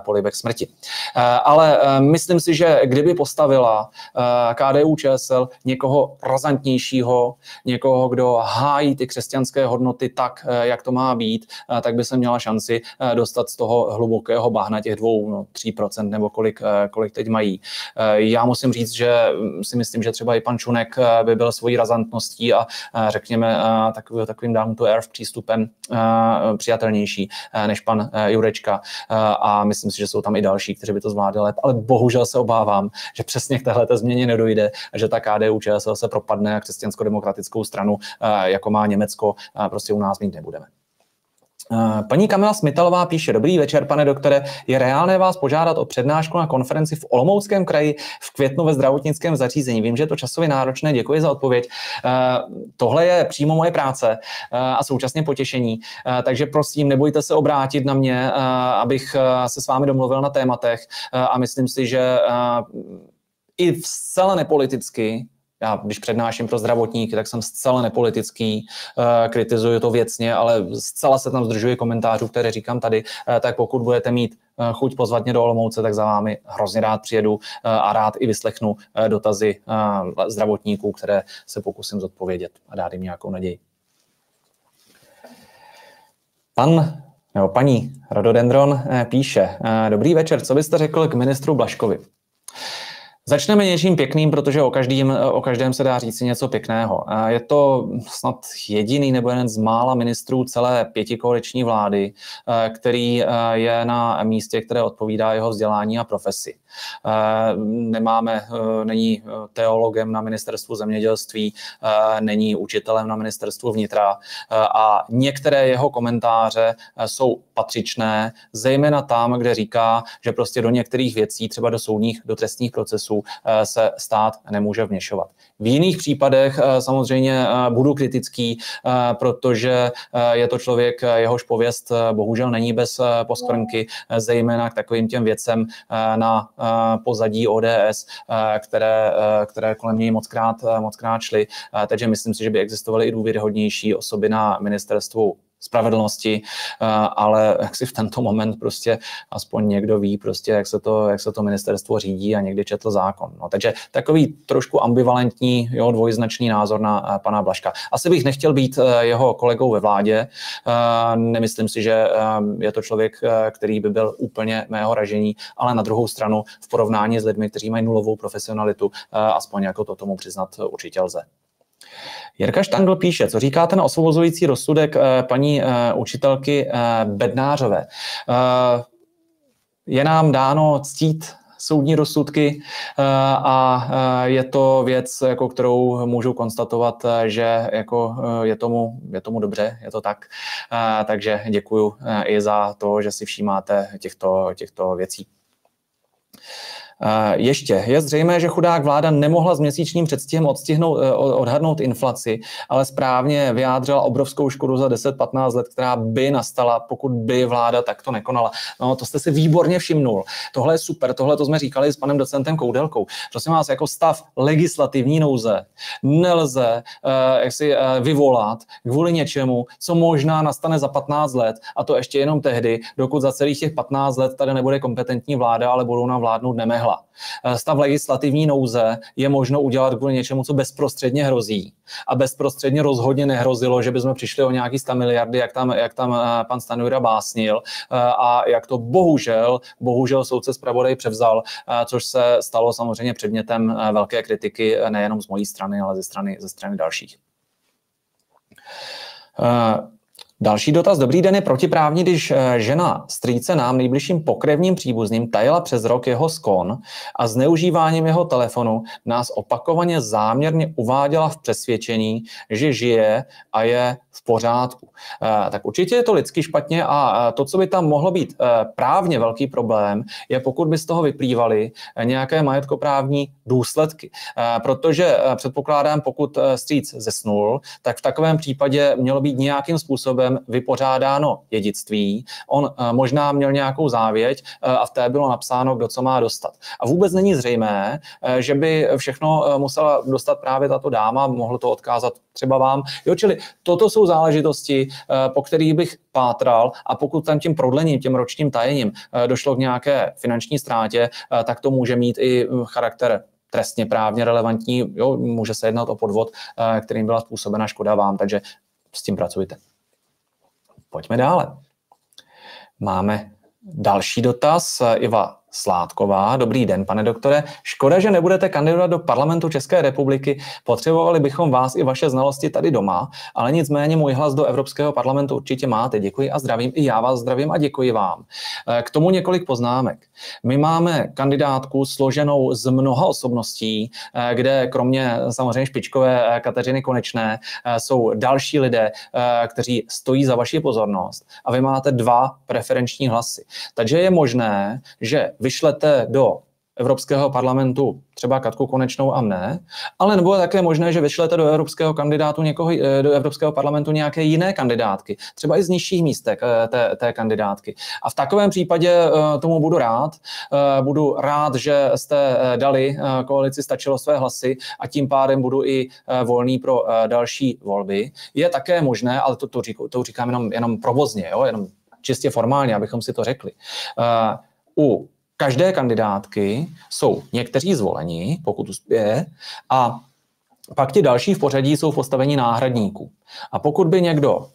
polibek smrti. Ale myslím si, že kdyby postavila KDU ČSL někoho razantnějšího, někoho, kdo hájí ty křesťanské hodnoty tak, tak, eh, jak to má být, eh, tak by se měla šanci eh, dostat z toho hlubokého bahna těch dvou, no, 3% nebo kolik, kolik teď mají. Já musím říct, že mm, si myslím, že třeba i pan Čunek by byl svojí razantností a řekněme takovým, takovým down to earth přístupem přijatelnější než pan Jurečka a myslím si, že jsou tam i další, kteří by to zvládli lépe, ale bohužel se obávám, že přesně k téhle změně nedojde že ta KDU ČSL se propadne křesťansko-demokratickou stranu, jako má Německo, prostě u nás nás mít nebudeme. Eh, paní Kamila Smitalová píše, dobrý večer, pane doktore, je reálné vás požádat o přednášku na konferenci v Olomouckém kraji v květnu ve zdravotnickém zařízení. Vím, že je to časově náročné, děkuji za odpověď. Eh, tohle je přímo moje práce eh, a současně potěšení, takže prosím, nebojte se obrátit na mě, abych se s vámi domluvil na tématech a myslím si, že i zcela nepoliticky já když přednáším pro zdravotníky, tak jsem zcela nepolitický, uh, kritizuju to věcně, ale zcela se tam zdržuji komentářů, které říkám tady, uh, tak pokud budete mít uh, chuť pozvat mě do Olomouce, tak za vámi hrozně rád přijedu a rád i vyslechnu dotazy zdravotníků, které se pokusím zodpovědět a dát jim nějakou naději. Pan nebo paní Rododendron píše, dobrý večer, co byste řekl k ministru Blaškovi? Začneme něčím pěkným, protože o, každým, o každém se dá říct něco pěkného. Je to snad jediný nebo jeden z mála ministrů celé pětikoaliční vlády, eh, který eh, je na místě, které odpovídá jeho vzdělání a profesi. Eh, nemáme, není teologem na ministerstvu zemědělství, není učitelem na ministerstvu vnitra a některé jeho komentáře jsou patřičné, zejména tam, kde říká, že prostě do některých věcí, třeba do soudních, do trestních procesů, Eh, se stát nemůže vměšovat. V jiných případech eh, samozřejmě eh, budu kritický, protože je to člověk, jehož pověst bohužel není bez poskvrnky, zejména k takovým těm věcem na pozadí ODS, které, které kolem něj mockrát, mockrát šly. Takže myslím si, že by existovaly i důvěryhodnější osoby na ministerstvu spravedlnosti, eh, ale jak si v tento moment prostě aspoň někdo ví prostě, jak se to, jak se to ministerstvo řídí a někdy četl zákon. No, takže takový trošku ambivalentní, jo, dvojznačný názor na eh, pana Blaška. Asi bych nechtěl být eh, jeho kolegou ve vládě. Nemyslím si, že je to člověk, který by byl úplně mého ražení, ale na druhou stranu v porovnání s lidmi, kteří mají nulovou profesionalitu, aspoň jako to tomu přiznat určitě lze. Jirka Štangl píše, co říkáte na osvobozující rozsudek eh, paní eh, učitelky eh, Bednářové. Je nám dáno ctít soudní rozsudky a je to věc, jako kterou můžu konstatovat, že jako je, tomu, je tomu dobře, je to tak. Takže děkuji i za to, že si všímáte těchto, těchto věcí. Ještě je zřejmé, že chudák vláda nemohla s měsíčním předstihem odstihnout, eh, odhadnout inflaci, ale správně vyjádřila obrovskou škodu za 10-15 let, která by nastala, pokud by vláda takto nekonala. No, to jste si výborně všimnul. Tohle je super, tohle to jsme říkali s panem docentem Koudelkou. Prosím vás, jako stav legislativní nouze nelze uh, jak si, uh, vyvolat kvůli něčemu, co možná nastane za 15 let, a to ještě jenom tehdy, dokud za celých těch 15 let tady nebude kompetentní vláda, ale budou nám vládnout nemehla proběhla. Eh, stav legislativní nouze je možno udělat kvůli něčemu, co bezprostředně hrozí. A bezprostředně rozhodně nehrozilo, že bychom přišli o nějaký 100 miliardy, jak tam, jak tam eh, pan Stanura básnil eh, a jak to bohužel, bohužel soudce zpravodaj převzal, což se stalo samozřejmě předmětem velké kritiky nejenom z mojí strany, ale ze strany, ze strany dalších. Další dotaz. Dobrý den je protiprávní, když eh, žena strýce nám nejbližším pokrevním příbuzným tajila přes rok jeho skon a zneužíváním jeho telefonu nás opakovaně záměrně uváděla v přesvědčení, že žije a je v pořádku. Eh, tak určitě je to lidsky špatně a to, co by tam mohlo být eh, právně velký problém, je pokud by z toho vyplývaly nějaké majetkoprávní důsledky. Protože předpokládám, pokud stříc zesnul, tak v takovém případě mělo být nějakým způsobem způsobem vypořádáno dědictví. On možná měl nějakou závěť a v té bylo napsáno, kdo co má dostat. A vůbec není zřejmé, že by všechno musela dostat právě tato dáma, mohlo to odkázat třeba vám. Jo, čili toto jsou záležitosti, po kterých bych pátral a pokud tam tím prodlením, tím ročním tajením došlo k nějaké finanční ztrátě, tak to může mít i charakter trestně právně relevantní, jo, může se jednat o podvod, eh, kterým byla způsobena škoda vám, takže s tím pracujte. Pojďme dále. Máme další dotaz. Iva Sládková. Dobrý den, pane doktore. Škoda, že nebudete kandidovat do parlamentu České republiky. Potřebovali bychom vás i vaše znalosti tady doma, ale nicméně můj hlas do Evropského parlamentu určitě máte. Děkuji a zdravím. I já vás zdravím a děkuji vám. Eh, k tomu několik poznámek. My máme kandidátku složenou z mnoha osobností, eh, kde kromě samozřejmě špičkové eh, Kateřiny Konečné jsou další lidé, kteří stojí za vaši pozornost a vy máte dva preferenční hlasy. Takže je možné, že vyšlete do Evropského parlamentu třeba Katku Konečnou a mne, ale nebo je také možné, že vyšlete do Evropského kandidátu někoho, eh, do Evropského parlamentu nějaké jiné kandidátky, třeba i z nižších místek eh, té, té kandidátky. A v takovém případě eh, tomu budu rád. Budu rád, že jste dali koalici stačilo své hlasy a tím pádem budu i volný pro další volby. Je také možné, ale to, to, řík, to říkám jenom, jenom provozně, jo, jenom čistě formálně, abychom si to řekli. U každé kandidátky jsou někteří zvoleni, pokud uspěje, a pak ti další v pořadí jsou v postavení náhradníků. A pokud by někdo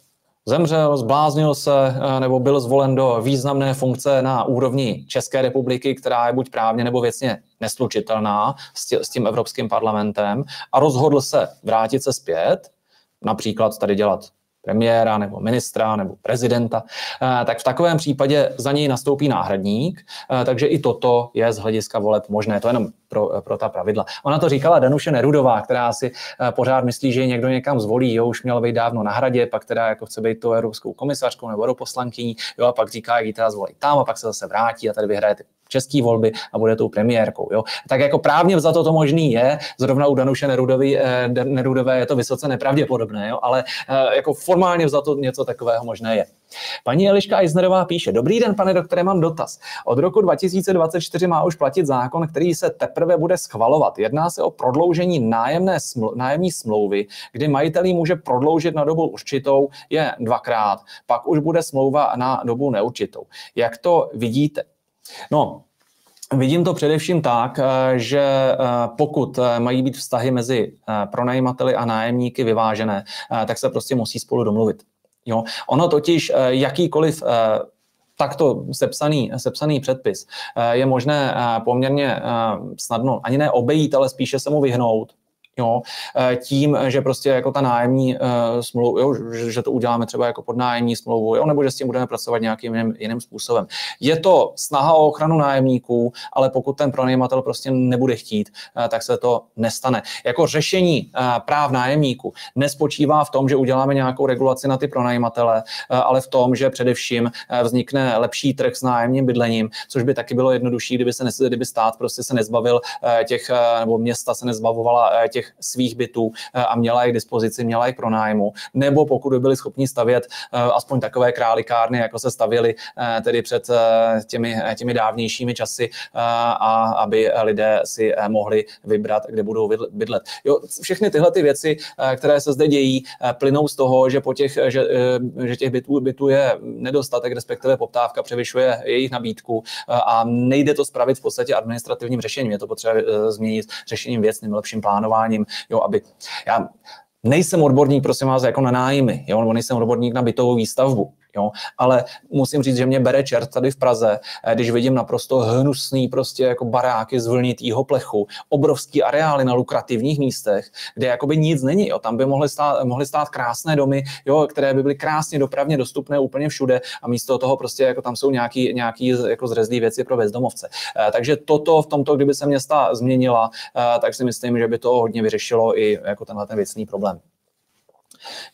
zemřel, zbláznil se eh, nebo byl zvolen do významné funkce na úrovni České republiky, která je buď právně nebo věcně neslučitelná s tím Evropským parlamentem a rozhodl se vrátit se zpět, například tady dělat premiéra nebo ministra nebo prezidenta, eh, tak v takovém případě za něj nastoupí náhradník, eh, takže i toto je z hlediska voleb možné. To jenom pro, pro ta pravidla. Ona to říkala Danuše Nerudová, která si eh, pořád myslí, že někdo někam zvolí, jo, už měl být dávno na hradě, pak teda jako chce být to evropskou komisařkou nebo europoslankyní, jo, a pak říká, jak ji teda zvolí tam a pak se zase vrátí a tady vyhraje ty české volby a bude tou premiérkou. Jo? Tak jako právně za to to možný je, zrovna u Danuše Nerudový, eh, Nerudové je to vysoce nepravděpodobné, jo? ale eh, jako formálně za to něco takového možné je. Paní Eliška Eisnerová píše, dobrý den, pane doktore, mám dotaz. Od roku 2024 má už platit zákon, který se teprve bude schvalovat. Jedná se o prodloužení nájemné sml- nájemní smlouvy, kdy majitelí může prodloužit na dobu určitou je dvakrát, pak už bude smlouva na dobu neurčitou. Jak to vidíte? No, Vidím to především tak, eh, že eh, pokud eh, mají být vztahy mezi pronajímateli a nájemníky vyvážené, tak se prostě musí spolu domluvit. Jo? Ono totiž jakýkoliv takto sepsaný, sepsaný předpis je možné poměrně snadno ani ne obejít, ale spíše se mu vyhnout jo, eh, tím, že prostě jako ta nájemní uh, smlouva, jo, že to uděláme třeba jako podnájemní smlouvu, jo, nebo že s tím budeme pracovat nějakým jiným, jiným způsobem. Je to snaha o ochranu nájemníků, ale pokud ten pronajímatel prostě nebude chtít, uh, tak se to nestane. Jako řešení práv nájemníků nespočívá v tom, že uděláme nějakou regulaci na ty pronajímatele, ale v tom, že především vznikne lepší trh s nájemním bydlením, což by taky bylo jednodušší, kdyby se kdyby stát prostě se nezbavil těch, nebo města se nezbavovala těch těch svých bytů eh, a měla je k dispozici, měla je k pronájmu, nebo pokud by byli schopni stavět eh, aspoň takové králikárny, jako se stavěly eh, tedy před těmi, těmi dávnějšími časy, a aby lidé si mohli vybrat, kde budou bydlet. Jo, všechny tyhle ty věci, které se zde dějí, plynou z toho, že, po těch, že, že těch bytů, bytů je nedostatek, respektive poptávka převyšuje jejich nabídku a nejde to spravit v podstatě administrativním řešením. Je to potřeba změnit řešením věcným, lepším plánováním, ním, jo, aby já nejsem odborník, prosím vás, jako na nájmy, jo, nebo nejsem odborník na bytovou výstavbu, Jo? Ale musím říct, že mě bere čert tady v Praze, eh, když vidím naprosto hnusný prostě jako baráky z vlnitýho plechu, obrovský areály na lukrativních místech, kde jakoby nic není. Jo? Tam by mohly stát, mohly stát krásné domy, jo? které by byly krásně dopravně dostupné úplně všude a místo toho prostě jako tam jsou nějaký, nějaký jako zrezlý věci pro bezdomovce. Eh, takže toto v tomto, kdyby se města změnila, eh, tak si myslím, že by to hodně vyřešilo i jako tenhle ten věcný problém.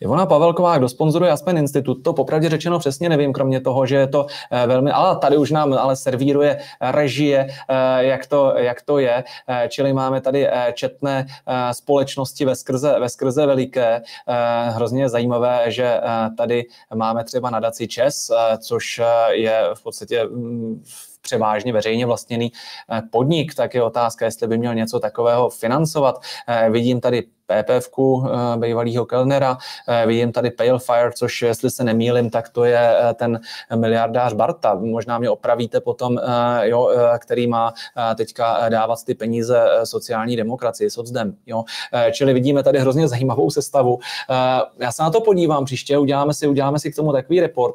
Ivona Pavelková, kdo sponzoruje Aspen Institut, to popravdě řečeno přesně nevím, kromě toho, že je to eh, velmi, ale tady už nám ale servíruje režie, eh, jak to, jak to je, eh, čili máme tady četné společnosti ve skrze, ve skrze veliké. Hrozně zajímavé, že tady máme třeba nadaci ČES, což je v podstatě mm, převážně veřejně vlastněný podnik, tak je otázka, jestli by měl něco takového financovat. Vidím tady PPF eh, bývalého Kellnera. Eh, vidím tady Palefire, což jestli se nemýlim, tak to je eh, ten miliardář Barta. Možná mě opravíte potom, jo, který má teďka dávat ty peníze sociální demokracii, socdem. Jo. Čili vidíme tady hrozně zajímavou sestavu. Já se na to podívám příště, uděláme si, uděláme si k tomu takový report,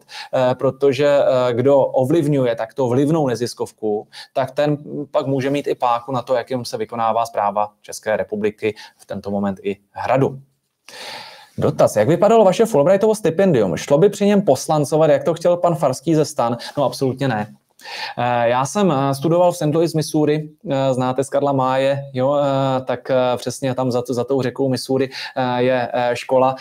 protože kdo ovlivňuje takto vlivnou neziskovku, tak ten pak může mít i páku na to, jakým se vykonává zpráva České republiky v tento moment i hradu. Dotaz. Jak vypadalo vaše Fulbrightovo stipendium? Šlo by při něm poslancovat, jak to chtěl pan Farský ze stan? No absolutně ne. Eh, já jsem eh, studoval v St. Louis, Missouri, eh, znáte z Karla Máje, jo, tak přesně tam za, za tou řekou Missouri je škola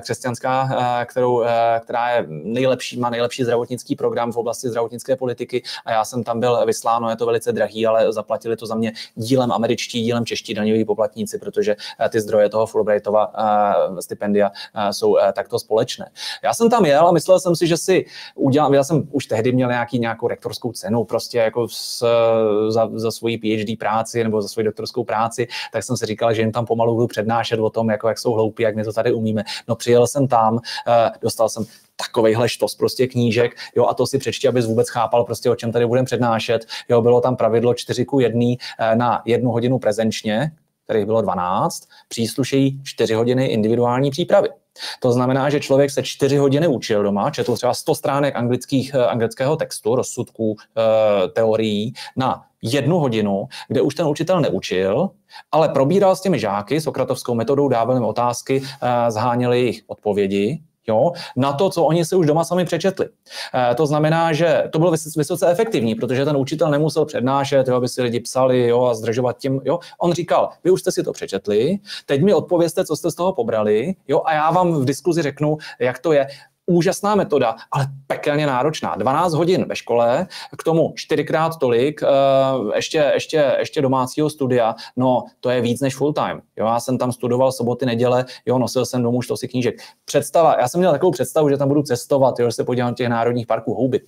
křesťanská, kterou, která je nejlepší, má nejlepší zdravotnický program v oblasti zdravotnické politiky a já jsem tam byl vysláno, je to velice drahý, ale zaplatili to za mě dílem američtí, dílem čeští daňoví poplatníci, protože ty zdroje toho Fulbrightova stipendia jsou takto společné. Já jsem tam jel a myslel jsem si, že si udělám, já jsem už tehdy měl nějaký nějakou rektorskou cenu prostě jako s, za, za svoji PhD práci nebo za svoji doktorskou práci, tak jsem si říkal, že jim tam pomalu budu přednášet o tom, jako jak jsou hloupí, jak my to tady umíme. No přijel jsem tam, eh, dostal jsem takovejhle štos prostě knížek, jo, a to si přečti, abys vůbec chápal prostě, o čem tady budeme přednášet. Jo, bylo tam pravidlo 4 ku 1 eh, na jednu hodinu prezenčně, kterých bylo 12, příslušejí 4 hodiny individuální přípravy. To znamená, že člověk se čtyři hodiny učil doma, četl třeba 100 stránek anglických, eh, anglického textu, rozsudků, e, teorií na jednu hodinu, kde už ten učitel neučil, ale probíral s těmi žáky, sokratovskou metodou dával jim otázky, e, zháněli jejich odpovědi, jo, na to, co oni si už doma sami přečetli. E, to znamená, že to bylo vysoce efektivní, protože ten učitel nemusel přednášet, jo, aby si lidi psali jo, a zdržovat tím. Jo. On říkal, vy už jste si to přečetli, teď mi odpovězte, co jste z toho pobrali, jo, a já vám v diskuzi řeknu, jak to je úžasná metoda, ale pekelně náročná. 12 hodin ve škole, k tomu čtyřikrát tolik, eh, ještě, ještě, ještě domácího studia, no to je víc než full time. Jo, já jsem tam studoval soboty, neděle, jo, nosil jsem domů si knížek. Představa, já jsem měl takovou představu, že tam budu cestovat, jo, že se podívám těch národních parků houby.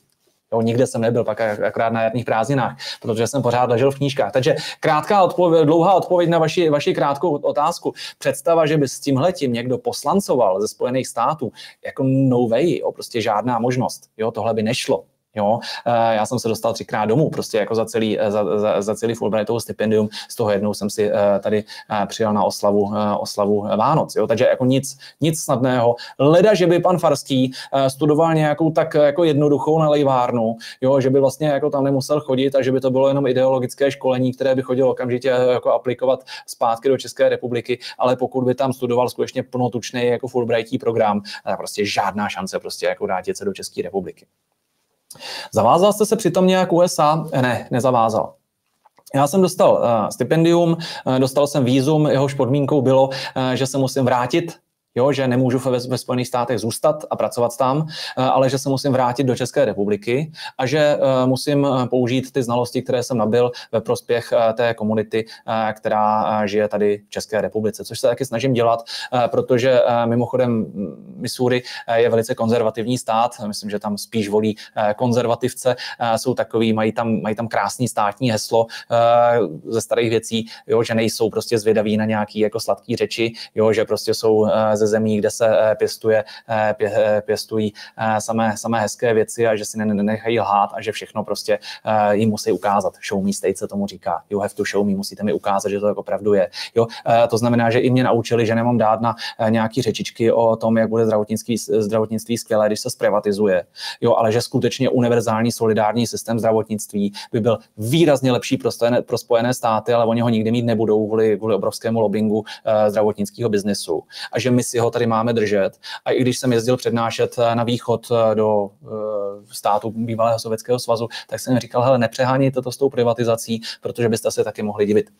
Jo, nikde jsem nebyl, pak akorát na jarních prázdninách, protože jsem pořád ležel v knížkách. Takže krátká odpověď, dlouhá odpověď na vaši, vaši krátkou otázku. Představa, že by s tímhletím někdo poslancoval ze Spojených států, jako no way, jo, prostě žádná možnost. Jo, tohle by nešlo. Jo? Eh, já jsem se dostal třikrát domů, prostě jako za celý, eh, za, za, za celý Fulbrightovo stipendium, z toho jednou jsem si eh, tady přijel na oslavu, oslavu Vánoc. Jo? Takže jako nic, nic snadného. Leda, že by pan Farský studoval nějakou tak jako jednoduchou nalejvárnu, jo? že by vlastně jako tam nemusel chodit a že by to bylo jenom ideologické školení, které by chodilo okamžitě jako aplikovat zpátky do České republiky, ale pokud by tam studoval skutečně plnotučný jako Fulbrightí program, tak prostě žádná šance prostě jako vrátit se do České republiky. Zavázal jste se přitom nějak USA? Ne, nezavázal. Já jsem dostal uh, stipendium, uh, dostal jsem výzum, jehož podmínkou bylo, uh, že se musím vrátit jo, že nemůžu ve, ve Spojených státech zůstat a pracovat tam, eh, ale že se musím vrátit do České republiky a že eh, musím eh, použít ty znalosti, které jsem nabil ve prospěch té komunity, která žije tady v České republice, což se taky snažím dělat, protože mimochodem mm, Missouri je velice konzervativní stát, myslím, že tam spíš volí konzervativce, jsou takový, mají tam, mají tam krásný státní heslo ze starých věcí, jo, že nejsou prostě zvědaví na nějaký jako sladký řeči, jo, že prostě jsou ze ze zemí, kde se eh, pěstuje, eh, pě, eh, pěstují samé, samé hezké věci a že si nenechají lhát a že všechno prostě jim musí ukázat. Show me state se tomu říká. You have to show me, musíte mi ukázat, že to jako opravdu je. Jo? To znamená, že i mě naučili, že nemám dát na nějaký řečičky o tom, jak bude zdravotnictví, zdravotnictví skvělé, když se zprivatizuje, jo, ale že skutečně univerzální solidární systém zdravotnictví by byl výrazně lepší pro Spojené, pro spojené státy, ale oni ho nikdy mít nebudou kvůli, kvůli obrovskému lobbingu zdravotnického biznesu. A že my si ho tady máme držet. A i když jsem jezdil přednášet na východ do uh, státu bývalého Sovětského svazu, tak jsem říkal, hele, nepřehánějte to s tou privatizací, protože byste se taky mohli divit.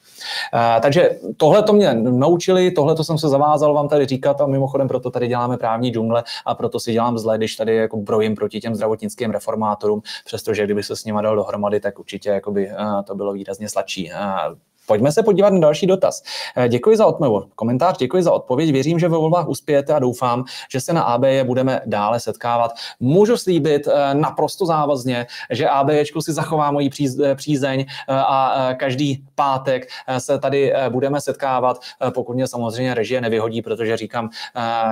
Takže tohle to mě naučili, tohle to jsem se zavázal vám tady říkat a mimochodem proto tady děláme právní džungle a proto si dělám zle, když tady jako brojím proti těm zdravotnickým reformátorům, přestože kdyby se s nimi dal dohromady, tak určitě jakoby, to bylo výrazně sladší. Pojďme se podívat na další dotaz. Eh, děkuji za odpověď. Komentář, děkuji za odpověď. Věřím, že ve volbách uspějete a doufám, že se na ABE budeme dále setkávat. Můžu slíbit eh, naprosto závazně, že ABEčku si zachová moji eh, přízeň a každý pátek se tady budeme setkávat, pokud mě samozřejmě režie nevyhodí, protože říkám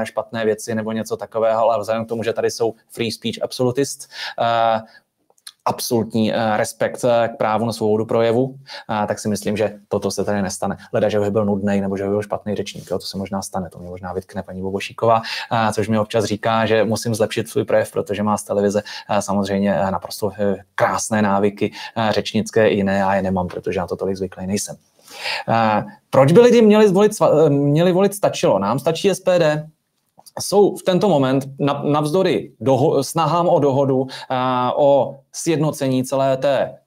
špatné věci nebo něco takového, ale vzhledem k tomu, že tady jsou free speech absolutist, absolutní eh, respekt eh, k právu na svobodu projevu, eh, tak si myslím, že toto se tady nestane. Leda, že by byl nudný nebo že by byl špatný řečník, jo, to se možná stane, to mě možná vytkne paní Bobošíková, což mi občas říká, že musím zlepšit svůj projev, protože má z televize samozřejmě naprosto krásné návyky řečnické i jiné, já je nemám, protože na to tolik zvyklý nejsem. Proč by lidi měli, zvolit, měli volit stačilo? Nám stačí SPD, jsou v tento moment navzdory doho- snahám o dohodu, uh, o sjednocení celé té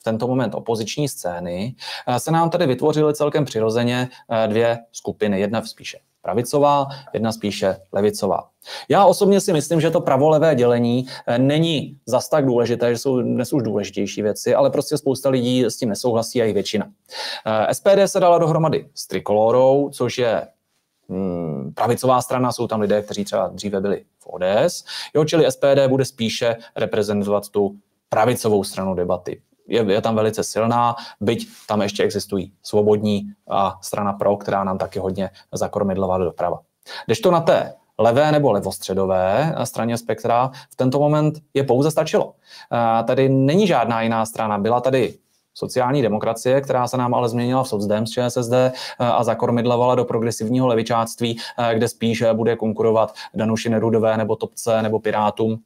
v tento moment opoziční scény, uh, se nám tady vytvořily celkem přirozeně uh, dvě skupiny. Jedna spíše pravicová, jedna spíše levicová. Já osobně si myslím, že to pravolevé dělení není zas tak důležité, že jsou dnes už důležitější věci, ale prostě spousta lidí s tím nesouhlasí a jejich většina. SPD se dala dohromady s Trikolorou, což je hmm, pravicová strana, jsou tam lidé, kteří třeba dříve byli v ODS, jo, čili SPD bude spíše reprezentovat tu pravicovou stranu debaty. Je, je tam velice silná, byť tam ještě existují svobodní a strana pro, která nám taky hodně zakormidlovala doprava. Když to na té levé nebo levostředové straně spektra v tento moment je pouze stačilo. Tady není žádná jiná strana. Byla tady sociální demokracie, která se nám ale změnila v socdem z ČSSD eh, a zakormidlovala do progresivního levičáctví, eh, kde spíš eh, bude konkurovat Danuši Nerudové nebo Topce nebo Pirátům.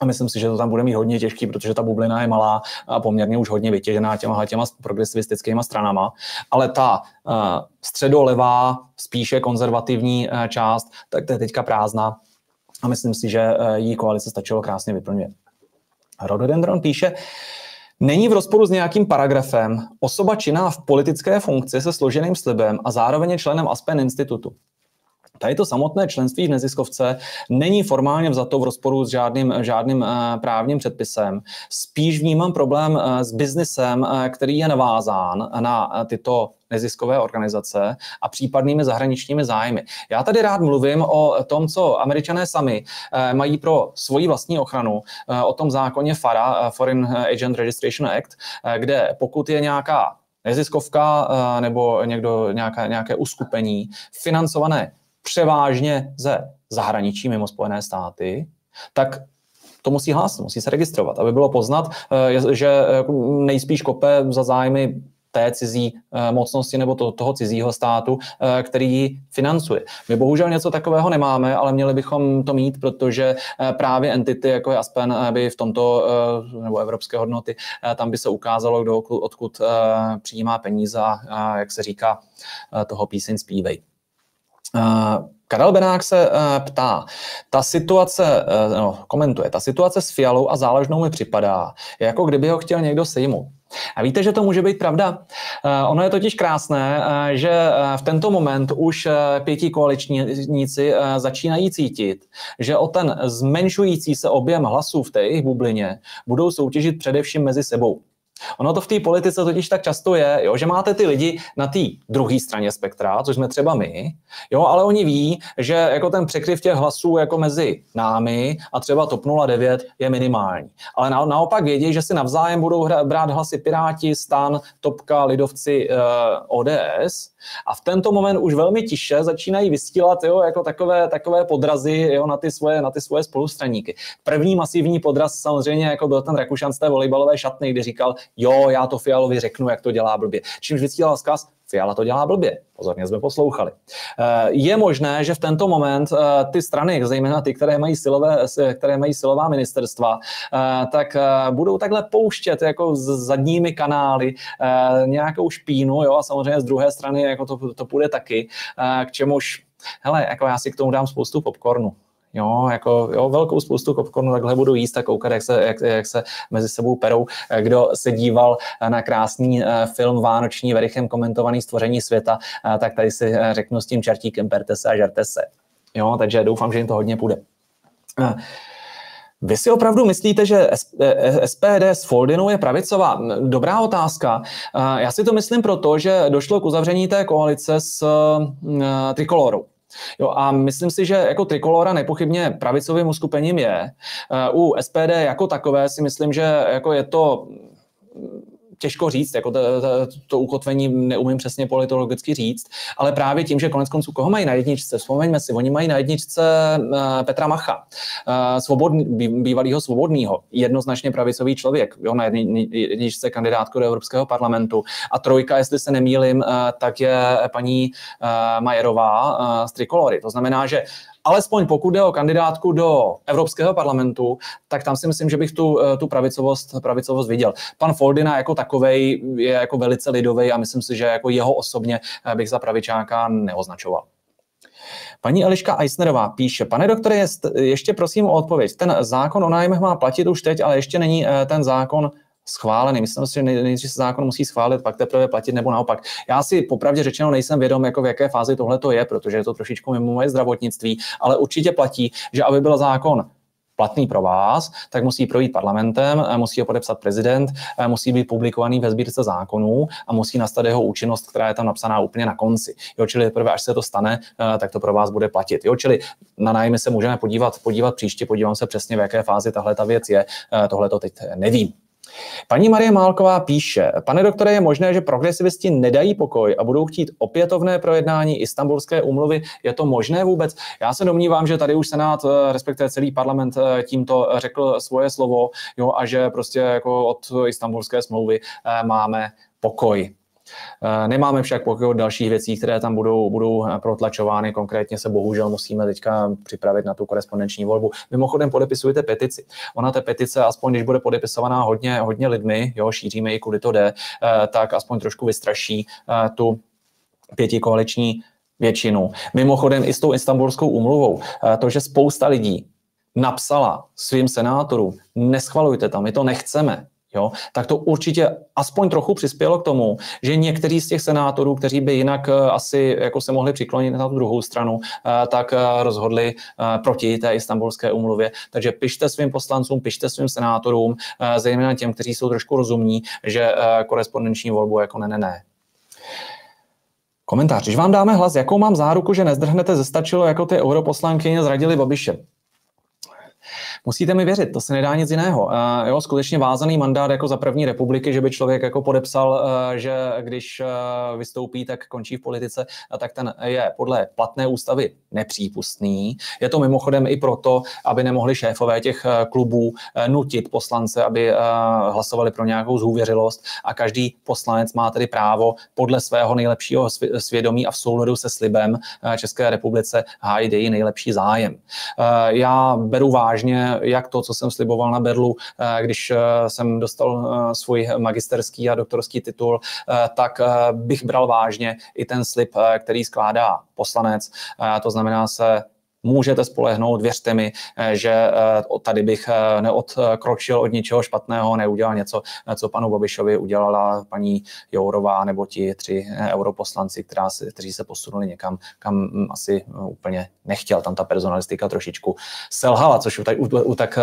A myslím si, že to tam bude mít hodně těžký, protože ta bublina je malá a poměrně už hodně vytěžená těma, těma progresivistickými stranama. Ale ta uh, středolevá, spíše konzervativní uh, část, tak to je teďka prázdná. A myslím si, že uh, jí koalice stačilo krásně vyplňuje. Rododendron píše, uh, Není v rozporu s nějakým paragrafem osoba činná v politické funkci se složeným slibem a zároveň členem Aspen institutu. Tady to samotné členství v neziskovce není formálně vzato v rozporu s žádným, žádným eh, právním předpisem. Spíš vnímám problém eh, s biznesem, eh, který je navázán na tyto neziskové organizace a případnými zahraničními zájmy. Já tady rád mluvím o tom, co američané sami mají pro svoji vlastní ochranu, o tom zákoně FARA, Foreign Agent Registration Act, kde pokud je nějaká neziskovka nebo někdo, nějaká, nějaké uskupení financované převážně ze zahraničí mimo Spojené státy, tak to musí hlásit, musí se registrovat, aby bylo poznat, eh, že nejspíš kope za zájmy té cizí eh, mocnosti nebo to, toho cizího státu, eh, který ji financuje. My bohužel něco takového nemáme, ale měli bychom to mít, protože právě entity jako je Aspen by v tomto, nebo evropské hodnoty, tam by se ukázalo, kdo odkud přijímá peníze a jak se říká, toho píseň zpívej. Karel Benák se uh, ptá, ta situace, uh, no, komentuje, ta situace s Fialou a záležnou mi připadá, jako kdyby ho chtěl někdo sejmout. A víte, že to může být pravda? Uh, ono je totiž krásné, že v tento moment už pětí koaličníci začínají cítit, že o ten zmenšující se objem hlasů v té jejich bublině budou soutěžit především mezi sebou. Ono to v té politice totiž tak často je, jo, že máte ty lidi na té druhé straně spektra, což jsme třeba my, jo, ale oni ví, že jako ten překryv těch hlasů jako mezi námi a třeba TOP 09 je minimální. Ale na, naopak vědí, že si navzájem budou hra, brát hlasy Piráti, Stan, Topka, Lidovci, eh, ODS a v tento moment už velmi tiše začínají vystílat jo, jako takové, takové podrazy jo, na, ty svoje, na ty svoje spolustraníky. První masivní podraz samozřejmě jako byl ten Rakušan z té volejbalové šatny, kdy říkal, jo, já to Fialovi řeknu, jak to dělá blbě. Čímž vysílal zkaz, Fiala to dělá blbě. Pozorně jsme poslouchali. Je možné, že v tento moment ty strany, zejména ty, které mají, silové, které mají silová ministerstva, tak budou takhle pouštět jako s zadními kanály nějakou špínu, jo, a samozřejmě z druhé strany jako to, to půjde taky, k čemuž hele, jako já si k tomu dám spoustu popcornu. Jo, jako jo, velkou spoustu popcornu takhle budu jíst a koukat, jak se, jak, jak se mezi sebou perou. Kdo se díval na krásný eh, film Vánoční Verichem komentovaný stvoření světa, eh, tak tady si eh, řeknu s tím čertíkem perte se a žerte se. Jo, takže doufám, že jim to hodně půjde. Vy si opravdu myslíte, že SPD s Foldinou je pravicová? Dobrá otázka. Já si to myslím proto, že došlo k uzavření té koalice s Trikolorou. Jo, a myslím si, že jako Trikolora nepochybně pravicovým uskupením je. U SPD jako takové si myslím, že jako je to těžko říct, jako to, to, to ukotvení neumím přesně politologicky říct, ale právě tím, že konec konců koho mají na jedničce, vzpomeňme si, oni mají na jedničce uh, Petra Macha, uh, svobodný, bývalého svobodného, jednoznačně pravicový člověk, jo, na jedničce kandidátku do Evropského parlamentu. A trojka, jestli se nemýlim, uh, tak je paní Majerová z Trikolory. To znamená, že alespoň pokud jde o kandidátku do Evropského parlamentu, tak tam si myslím, že bych tu, eh, tu pravicovost, pravicovost viděl. Pan Foldina jako takovej je jako velice lidový a myslím si, že jako jeho osobně eh, bych za pravičáka neoznačoval. Paní Eliška Eisnerová píše, pane doktore, ještě prosím o odpověď. Ten zákon o nájmech má platit už teď, ale ještě není eh, ten zákon schválený. Myslím si, že nejdřív se zákon musí schválit, pak teprve platit nebo naopak. Já si popravdě řečeno nejsem vědom, jako v jaké fázi tohle to je, protože je to trošičku mimo moje zdravotnictví, ale určitě platí, že aby byl zákon platný pro vás, tak musí projít parlamentem, musí ho podepsat prezident, musí být publikovaný ve sbírce zákonů a musí nastat jeho účinnost, která je tam napsaná úplně na konci. Jo, čili teprve, až se to stane, tak to pro vás bude platit. Jo, čili na nájmy se můžeme podívat, podívat příště, podívám se přesně, v jaké fázi tahle ta věc je. Tohle to teď nevím. Paní Marie Málková píše, pane doktore, je možné, že progresivisti nedají pokoj a budou chtít opětovné projednání istambulské úmluvy. Je to možné vůbec? Já se domnívám, že tady už Senát, eh, respektive celý parlament eh, tímto řekl svoje slovo jo, a že prostě jako od istambulské smlouvy eh, máme pokoj. Eh, nemáme však pokoj od dalších věcí, které tam budou, budou eh, protlačovány. Konkrétně se bohužel musíme teďka připravit na tu korespondenční volbu. Mimochodem podepisujte petici. Ona ta petice, aspoň když bude podepisovaná hodně, hodně lidmi, jo, šíříme ji, kudy to jde, eh, tak aspoň trošku vystraší tu pěti koaliční většinu. Mimochodem i s tou istambulskou úmluvou, to, že spousta lidí napsala svým senátorům, neschvalujte tam, my to nechceme, jo, tak to určitě aspoň trochu přispělo k tomu, že někteří z těch senátorů, kteří by jinak eh, asi jako se mohli přiklonit na tu druhou stranu, eh, tak eh, rozhodli proti té istambulské umluvě. Takže pište svým poslancům, pište svým senátorům, zejména těm, kteří jsou trošku rozumní, že korespondenční volbu jako ne, ne, ne. Komentář. Když vám dáme hlas, jakou mám záruku, že nezdrhnete ze stačilo, jako ty europoslankyně zradili Babiše? Musíte mi věřit, to se nedá nic jiného. Uh, jo, skutečně vázaný mandát jako za první republiky, že by člověk jako podepsal, uh, že když uh, vystoupí, tak končí v politice, uh, tak ten je podle platné ústavy nepřípustný. Je to mimochodem i proto, aby nemohli šéfové těch klubů nutit poslance, aby hlasovali pro nějakou zhůvěřilost a každý poslanec má tedy právo podle svého nejlepšího svědomí a v souladu se slibem České republice hájit její nejlepší zájem. Já beru vážně jak to, co jsem sliboval na Berlu, eh, když eh, jsem dostal eh, svůj magisterský a doktorský titul, tak bych bral vážně i ten slib, který skládá poslanec. To znamená se můžete spolehnout, věřte mi, eh, že eh, tady bych eh, neodkročil od ničeho špatného, neudělal něco, co panu Babišovi udělala paní Jourová nebo ti tři europoslanci, která, kteří se posunuli někam, kam hm, asi úplně nechtěl. Tam ta personalistika trošičku selhala, což u tak, u, u tak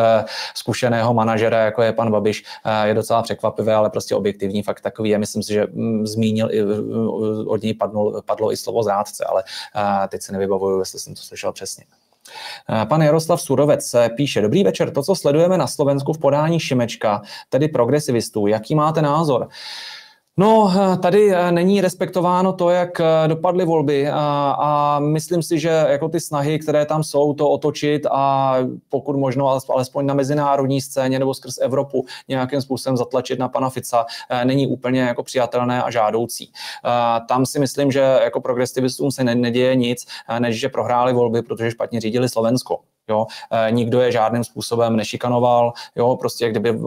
zkušeného manažera, jako je pan Babiš, je docela překvapivé, ale prostě objektivní fakt takový je. Myslím si, že hm, zmínil, od něj padlo, padlo i slovo zrádce, ale teď se nevybavuju, jestli jsem to slyšel přesně. Eh, pan Jaroslav Surovec píše, dobrý večer, to, co sledujeme na Slovensku v podání Šimečka, tedy progresivistů, jaký máte názor? No, tady není respektováno to, jak dopadly volby a, a myslím si, že jako ty snahy, které tam jsou, to otočit a pokud možno alespoň na mezinárodní scéně nebo skrz Evropu nějakým způsobem zatlačit na pana Fica, není úplně jako přijatelné a žádoucí. Tam si myslím, že jako progresivistům se neděje nic, než že prohráli volby, protože špatně řídili Slovensko. Jo, e, nikdo je žádným způsobem nešikanoval, jo, prostě kdyby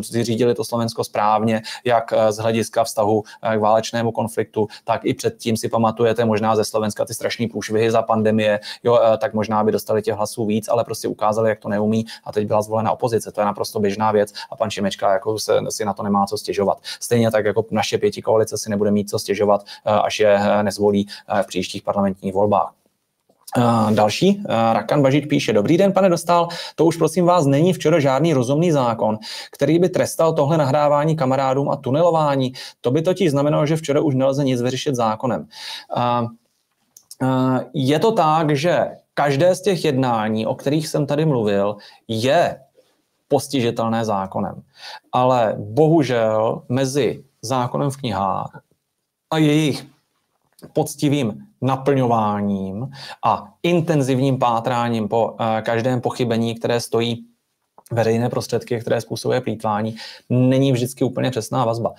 řídili to Slovensko správně, jak e, z hlediska vztahu e, k válečnému konfliktu, tak i předtím si pamatujete možná ze Slovenska ty strašné průšvihy za pandemie, jo, tak možná by dostali těch hlasů víc, ale prostě ukázali, jak to neumí a teď byla zvolena opozice. To je naprosto běžná věc a pan Šimečka jako se, si na to nemá co stěžovat. Stejně tak jako naše pěti koalice si nebude mít co stěžovat, až je nezvolí v příštích parlamentních volbách. Další, Rakan Bažič píše, dobrý den, pane Dostal, to už prosím vás není včera žádný rozumný zákon, který by trestal tohle nahrávání kamarádům a tunelování. To by totiž znamenalo, že včera už nelze nic vyřešit zákonem. Je to tak, že každé z těch jednání, o kterých jsem tady mluvil, je postižitelné zákonem. Ale bohužel mezi zákonem v knihách a jejich poctivým naplňováním a intenzivním pátráním po eh, každém pochybení, které stojí veřejné prostředky, které způsobuje plítvání, není vždycky úplně přesná vazba.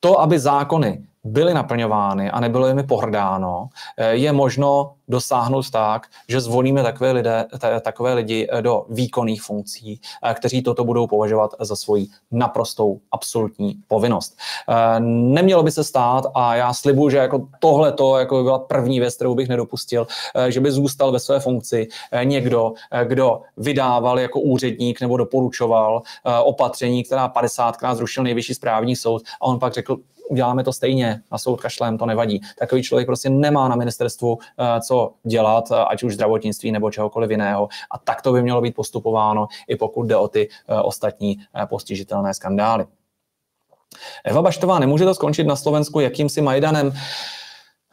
To, aby zákony byly naplňovány a nebylo jimi pohrdáno, eh, je možno dosáhnout tak, že zvolíme takové, lidé, takové lidi eh, do výkonných funkcí, eh, kteří toto budou považovat za svoji naprostou absolutní povinnost. Nemělo by se stát, a já slibuju, že jako tohle to jako by byla první věc, kterou bych nedopustil, že by zůstal ve své funkci někdo, kdo vydával jako úředník nebo doporučoval opatření, která 50krát zrušil nejvyšší správní soud a on pak řekl, uděláme to stejně, na soud kašlem, to nevadí. Takový člověk prostě nemá na ministerstvu eh, co dělat, eh, ať už zdravotnictví nebo čehokoliv jiného. A tak to by mělo být postupováno, i pokud jde o ty eh, ostatní postižitelné skandály. Eva Baštová, nemůže to skončit na Slovensku jakýmsi Majdanem?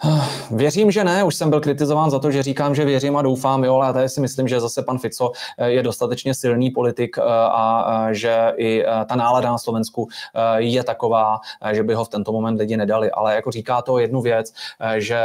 *sighs* Věřím, že ne. Už jsem byl kritizován za to, že říkám, že věřím a doufám, jo, ale tady si myslím, že zase pan Fico eh, je dostatečně silný politik eh, a že i eh, ta nálada na Slovensku je taková, že by ho v tento moment lidi nedali. Ale jako říká to jednu věc, že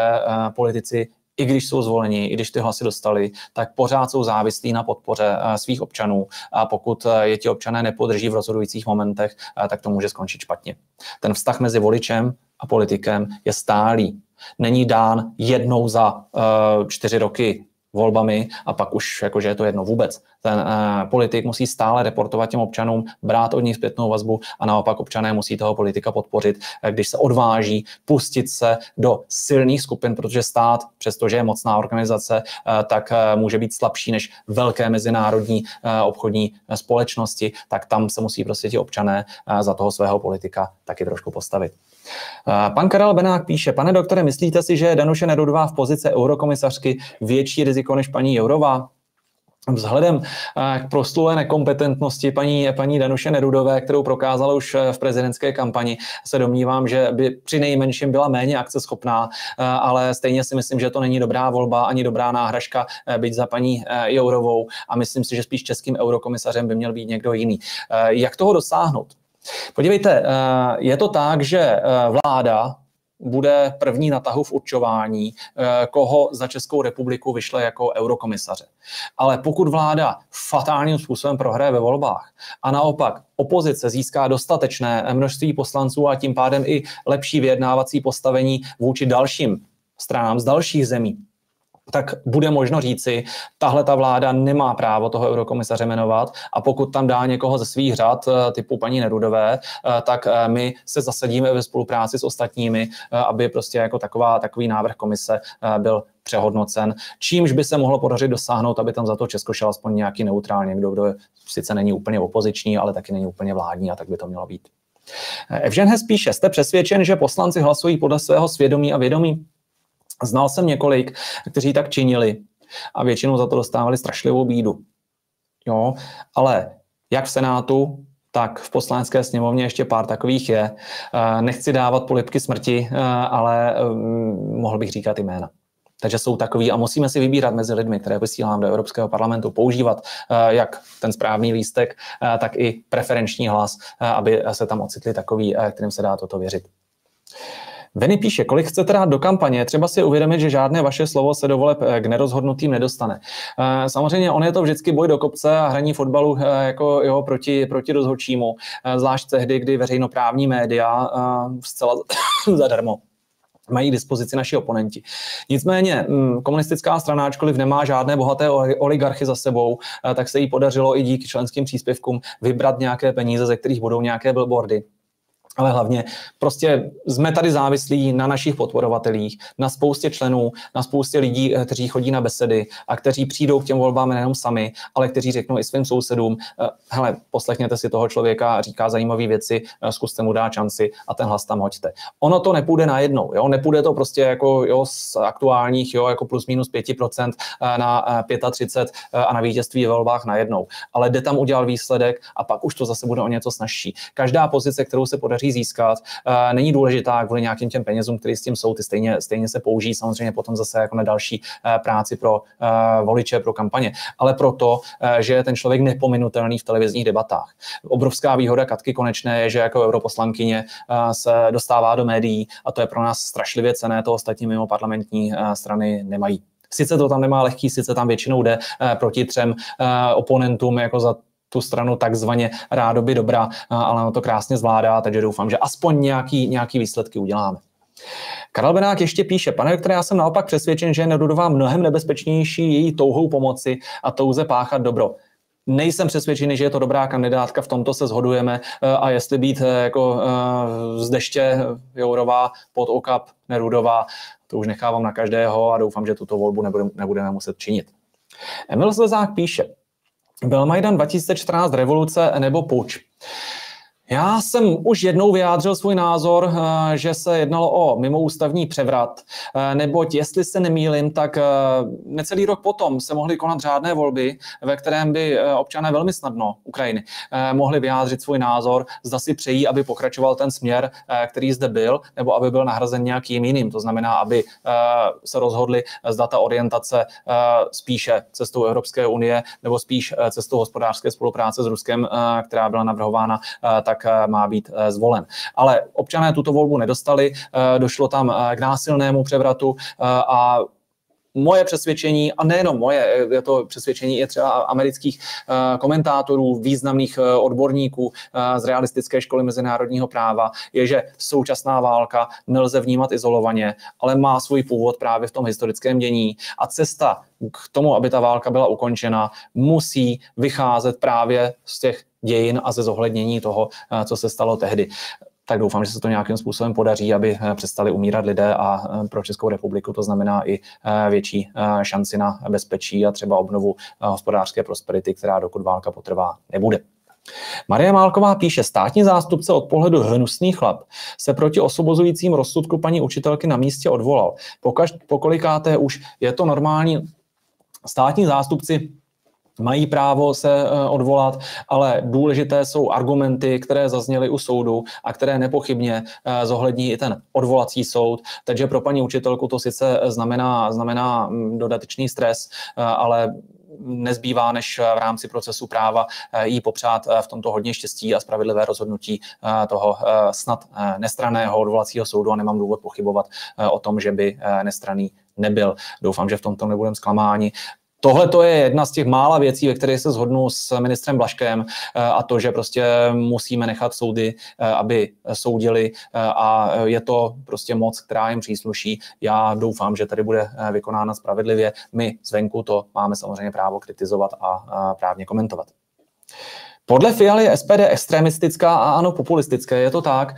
politici i když jsou zvoleni, i když ty hlasy dostali, tak pořád jsou závislí na podpoře svých občanů. A pokud je ti občané nepodrží v rozhodujících momentech, tak to může skončit špatně. Ten vztah mezi voličem a politikem je stálý není dán jednou za uh, čtyři roky volbami a pak už jakože je to jedno vůbec. Ten uh, politik musí stále reportovat těm občanům, brát od nich zpětnou vazbu a naopak občané musí toho politika podpořit, eh, když se odváží pustit se do silných skupin, protože stát, přestože je mocná organizace, uh, tak uh, může být slabší než velké mezinárodní uh, obchodní společnosti, tak tam se musí prostě ti občané uh, za toho svého politika taky trošku postavit. Pan Karel Benák píše, pane doktore, myslíte si, že je Danuše Nerudová v pozici eurokomisařky větší riziko než paní Jourová? Vzhledem k proslulé nekompetentnosti paní, paní Danuše Nerudové, kterou prokázala už v prezidentské kampani, se domnívám, že by při nejmenším byla méně akceschopná, ale stejně si myslím, že to není dobrá volba ani dobrá náhražka být za paní Jourovou a myslím si, že spíš českým eurokomisařem by měl být někdo jiný. Jak toho dosáhnout? Podívejte, eh, je to tak, že eh, vláda bude první na tahu v určování, eh, koho za Českou republiku vyšle jako eurokomisaře. Ale pokud vláda fatálním způsobem prohraje ve volbách a naopak opozice získá dostatečné množství poslanců a tím pádem i lepší vyjednávací postavení vůči dalším stranám z dalších zemí, tak bude možno říci, tahle ta vláda nemá právo toho eurokomisaře jmenovat a pokud tam dá někoho ze svých řad, eh, typu paní Nerudové, eh, tak eh, my se zasadíme ve spolupráci s ostatními, aby prostě jako taková, takový návrh komise byl přehodnocen, čímž by se mohlo podařit dosáhnout, aby tam za to Česko šel aspoň nějaký neutrální, někdo, kdo sice není úplně opoziční, ale taky není úplně vládní a tak by to mělo být. Evžen Hes píše, jste přesvědčen, že poslanci hlasují podle svého svědomí a vědomí? Znal jsem několik, kteří tak činili a většinou za to dostávali strašlivou bídu. Jo, ale jak v Senátu, tak v poslanecké sněmovně ještě pár takových je. Eh, nechci dávat polipky smrti, eh, ale mm, mohl bych říkat jména. Takže jsou takový a musíme si vybírat mezi lidmi, které vysílám do Evropského parlamentu, používat eh, jak ten správný lístek, tak i preferenční hlas, aby se tam ocitli takový, kterým se dá toto věřit. Veny píše, kolik chcete dát do kampaně, třeba si uvědomit, že žádné vaše slovo se do voleb eh, k nerozhodnutým nedostane. Eh, samozřejmě on je to vždycky boj do kopce a hraní fotbalu eh, jako jeho proti, proti rozhodčímu, zvlášť tehdy, kdy veřejnoprávní média zcela *coughs* zadarmo mají k dispozici naši oponenti. Nicméně mm, komunistická strana, ačkoliv nemá žádné bohaté oligarchy za sebou, tak se jí podařilo i díky členským příspěvkům vybrat nějaké peníze, ze kterých budou nějaké billboardy ale hlavně prostě jsme tady závislí na našich podporovatelích, na spoustě členů, na spoustě lidí, eh, kteří chodí na besedy a kteří přijdou k těm volbám nejenom sami, ale kteří řeknou i svým sousedům, eh, hele, poslechněte si toho člověka, říká zajímavé věci, eh, zkuste mu dát šanci a ten hlas tam hoďte. Ono to nepůjde najednou, jo? nepůjde to prostě jako jo, z aktuálních jo, jako plus minus 5% na 35 a na vítězství v volbách najednou, ale jde tam udělat výsledek a pak už to zase bude o něco snažší. Každá pozice, kterou se podaří podaří získat, eh, není důležitá kvůli nějakým těm penězům, které s tím jsou, ty stejně, stejně se použijí samozřejmě potom zase jako na další eh, práci pro eh, voliče, pro kampaně, ale proto, že je ten člověk nepominutelný v televizních debatách. Obrovská výhoda Katky Konečné je, že jako europoslankyně se dostává do médií a to je pro nás strašlivě cené, to ostatní mimo parlamentní strany nemají. Sice to tam nemá lehký, sice tam většinou jde proti třem oponentům jako za tu stranu takzvaně rádoby dobrá, ale ono to krásně zvládá, takže doufám, že aspoň nějaký, nějaký výsledky uděláme. Karel Benák ještě píše, pane doktore, já jsem naopak přesvědčen, že je Nerudová mnohem nebezpečnější její touhou pomoci a touze páchat dobro. Nejsem přesvědčený, že je to dobrá kandidátka, v tomto se shodujeme a jestli být e, jako e, z deště Jourová pod okap Nerudová, to už nechávám na každého a doufám, že tuto volbu nebudeme muset činit. Emil Slezák píše, byl Majdan 2014 revoluce nebo puč? Já jsem už jednou vyjádřil svůj názor, eh, že se jednalo o mimoústavní převrat, eh, neboť jestli se nemýlim, tak eh, necelý rok potom se mohly konat řádné volby, ve kterém by občané velmi snadno Ukrajiny mohli vyjádřit svůj názor, zda si přejí, aby pokračoval ten směr, který zde byl, nebo aby byl nahrazen nějakým jiným. To znamená, aby se rozhodli, zda ta orientace spíše cestou Evropské unie nebo spíš cestou hospodářské spolupráce s Ruskem, která byla navrhována, tak Eh, má být eh, zvolen. Ale občané tuto volbu nedostali, eh, došlo tam k násilnému převratu a moje přesvědčení, a nejenom moje, je to přesvědčení je třeba amerických komentátorů, významných odborníků z realistické školy mezinárodního práva, je, že současná válka nelze vnímat izolovaně, ale má svůj původ právě v tom historickém dění a cesta k tomu, aby ta válka byla ukončena, musí vycházet právě z těch dějin a ze zohlednění toho, eh, co se stalo tehdy tak doufám, že se to nějakým způsobem podaří, aby eh, přestali umírat lidé a eh, pro Českou republiku to znamená i větší šanci na bezpečí a třeba obnovu hospodářské prosperity, která dokud válka potrvá nebude. Marie Málková píše, státní zástupce od pohledu hnusný chlap se proti osobozujícím rozsudku paní učitelky na místě odvolal. Pokaž, pokolikáté už je to normální. Státní zástupci mají právo se eh, odvolat, ale důležité jsou argumenty, které zazněly u soudu a které nepochybně eh, zohlední i ten odvolací soud. Takže pro paní učitelku to sice znamená, znamená mm, dodatečný stres, eh, ale nezbývá, než v rámci procesu práva jí popřát v tomto hodně štěstí a spravedlivé rozhodnutí toho snad nestraného odvolacího soudu a nemám důvod pochybovat o tom, že by nestraný nebyl. Doufám, že v tomto nebudeme zklamáni. Tohle to je jedna z těch mála věcí, ve kterých se shodnu s ministrem Blaškem eh, a to, že prostě musíme nechat soudy, eh, aby soudili eh, a je to prostě moc, která jim přísluší. Já doufám, že tady bude vykonána spravedlivě. My zvenku to máme samozřejmě právo kritizovat a právně komentovat. Podle Fialy je SPD extremistická a ano populistické. Je to tak.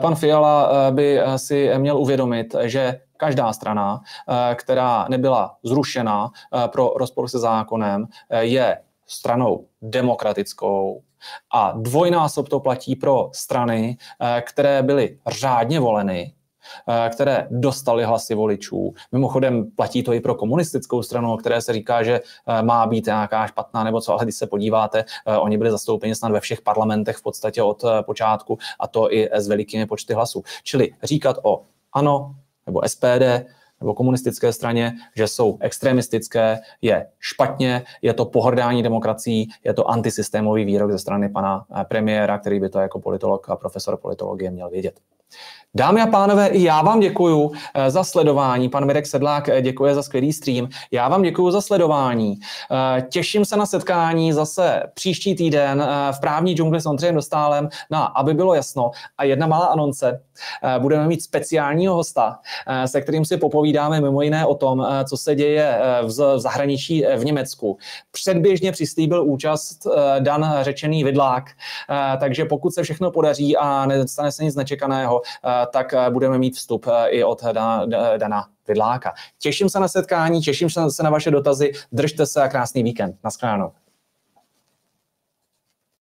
Pan Fiala by si měl uvědomit, že každá strana, eh, která nebyla zrušena eh, pro rozpor se zákonem, eh, je stranou demokratickou a dvojnásob to platí pro strany, které byly řádně voleny, které dostaly hlasy voličů. Mimochodem platí to i pro komunistickou stranu, o které se říká, že má být nějaká špatná nebo co, ale když se podíváte, oni byli zastoupeni snad ve všech parlamentech v podstatě od počátku a to i s velikými počty hlasů. Čili říkat o ano, nebo SPD nebo komunistické straně, že jsou extremistické, je špatně, je to pohrdání demokracií, je to antisystémový výrok ze strany pana eh, premiéra, který by to jako politolog a profesor politologie měl vědět. Dámy a pánové, i já vám děkuji eh, za sledování. Pan Mirek Sedlák eh, děkuje za skvělý stream. Já vám děkuji za sledování. Těším se na setkání zase příští týden v právní džungli s Ondřejem Dostálem. No, aby bylo jasno. A jedna malá anonce. Budeme mít speciálního hosta, se kterým si popovídáme mimo jiné o tom, co se děje v zahraničí v Německu. Předběžně přislíbil účast Dan řečený Vidlák, takže pokud se všechno podaří a nestane se nic nečekaného, tak eh, budeme mít vstup eh, i od Dana Vidláka. Těším se na setkání, těším se na vaše dotazy, držte se a krásný víkend. Naschledanou.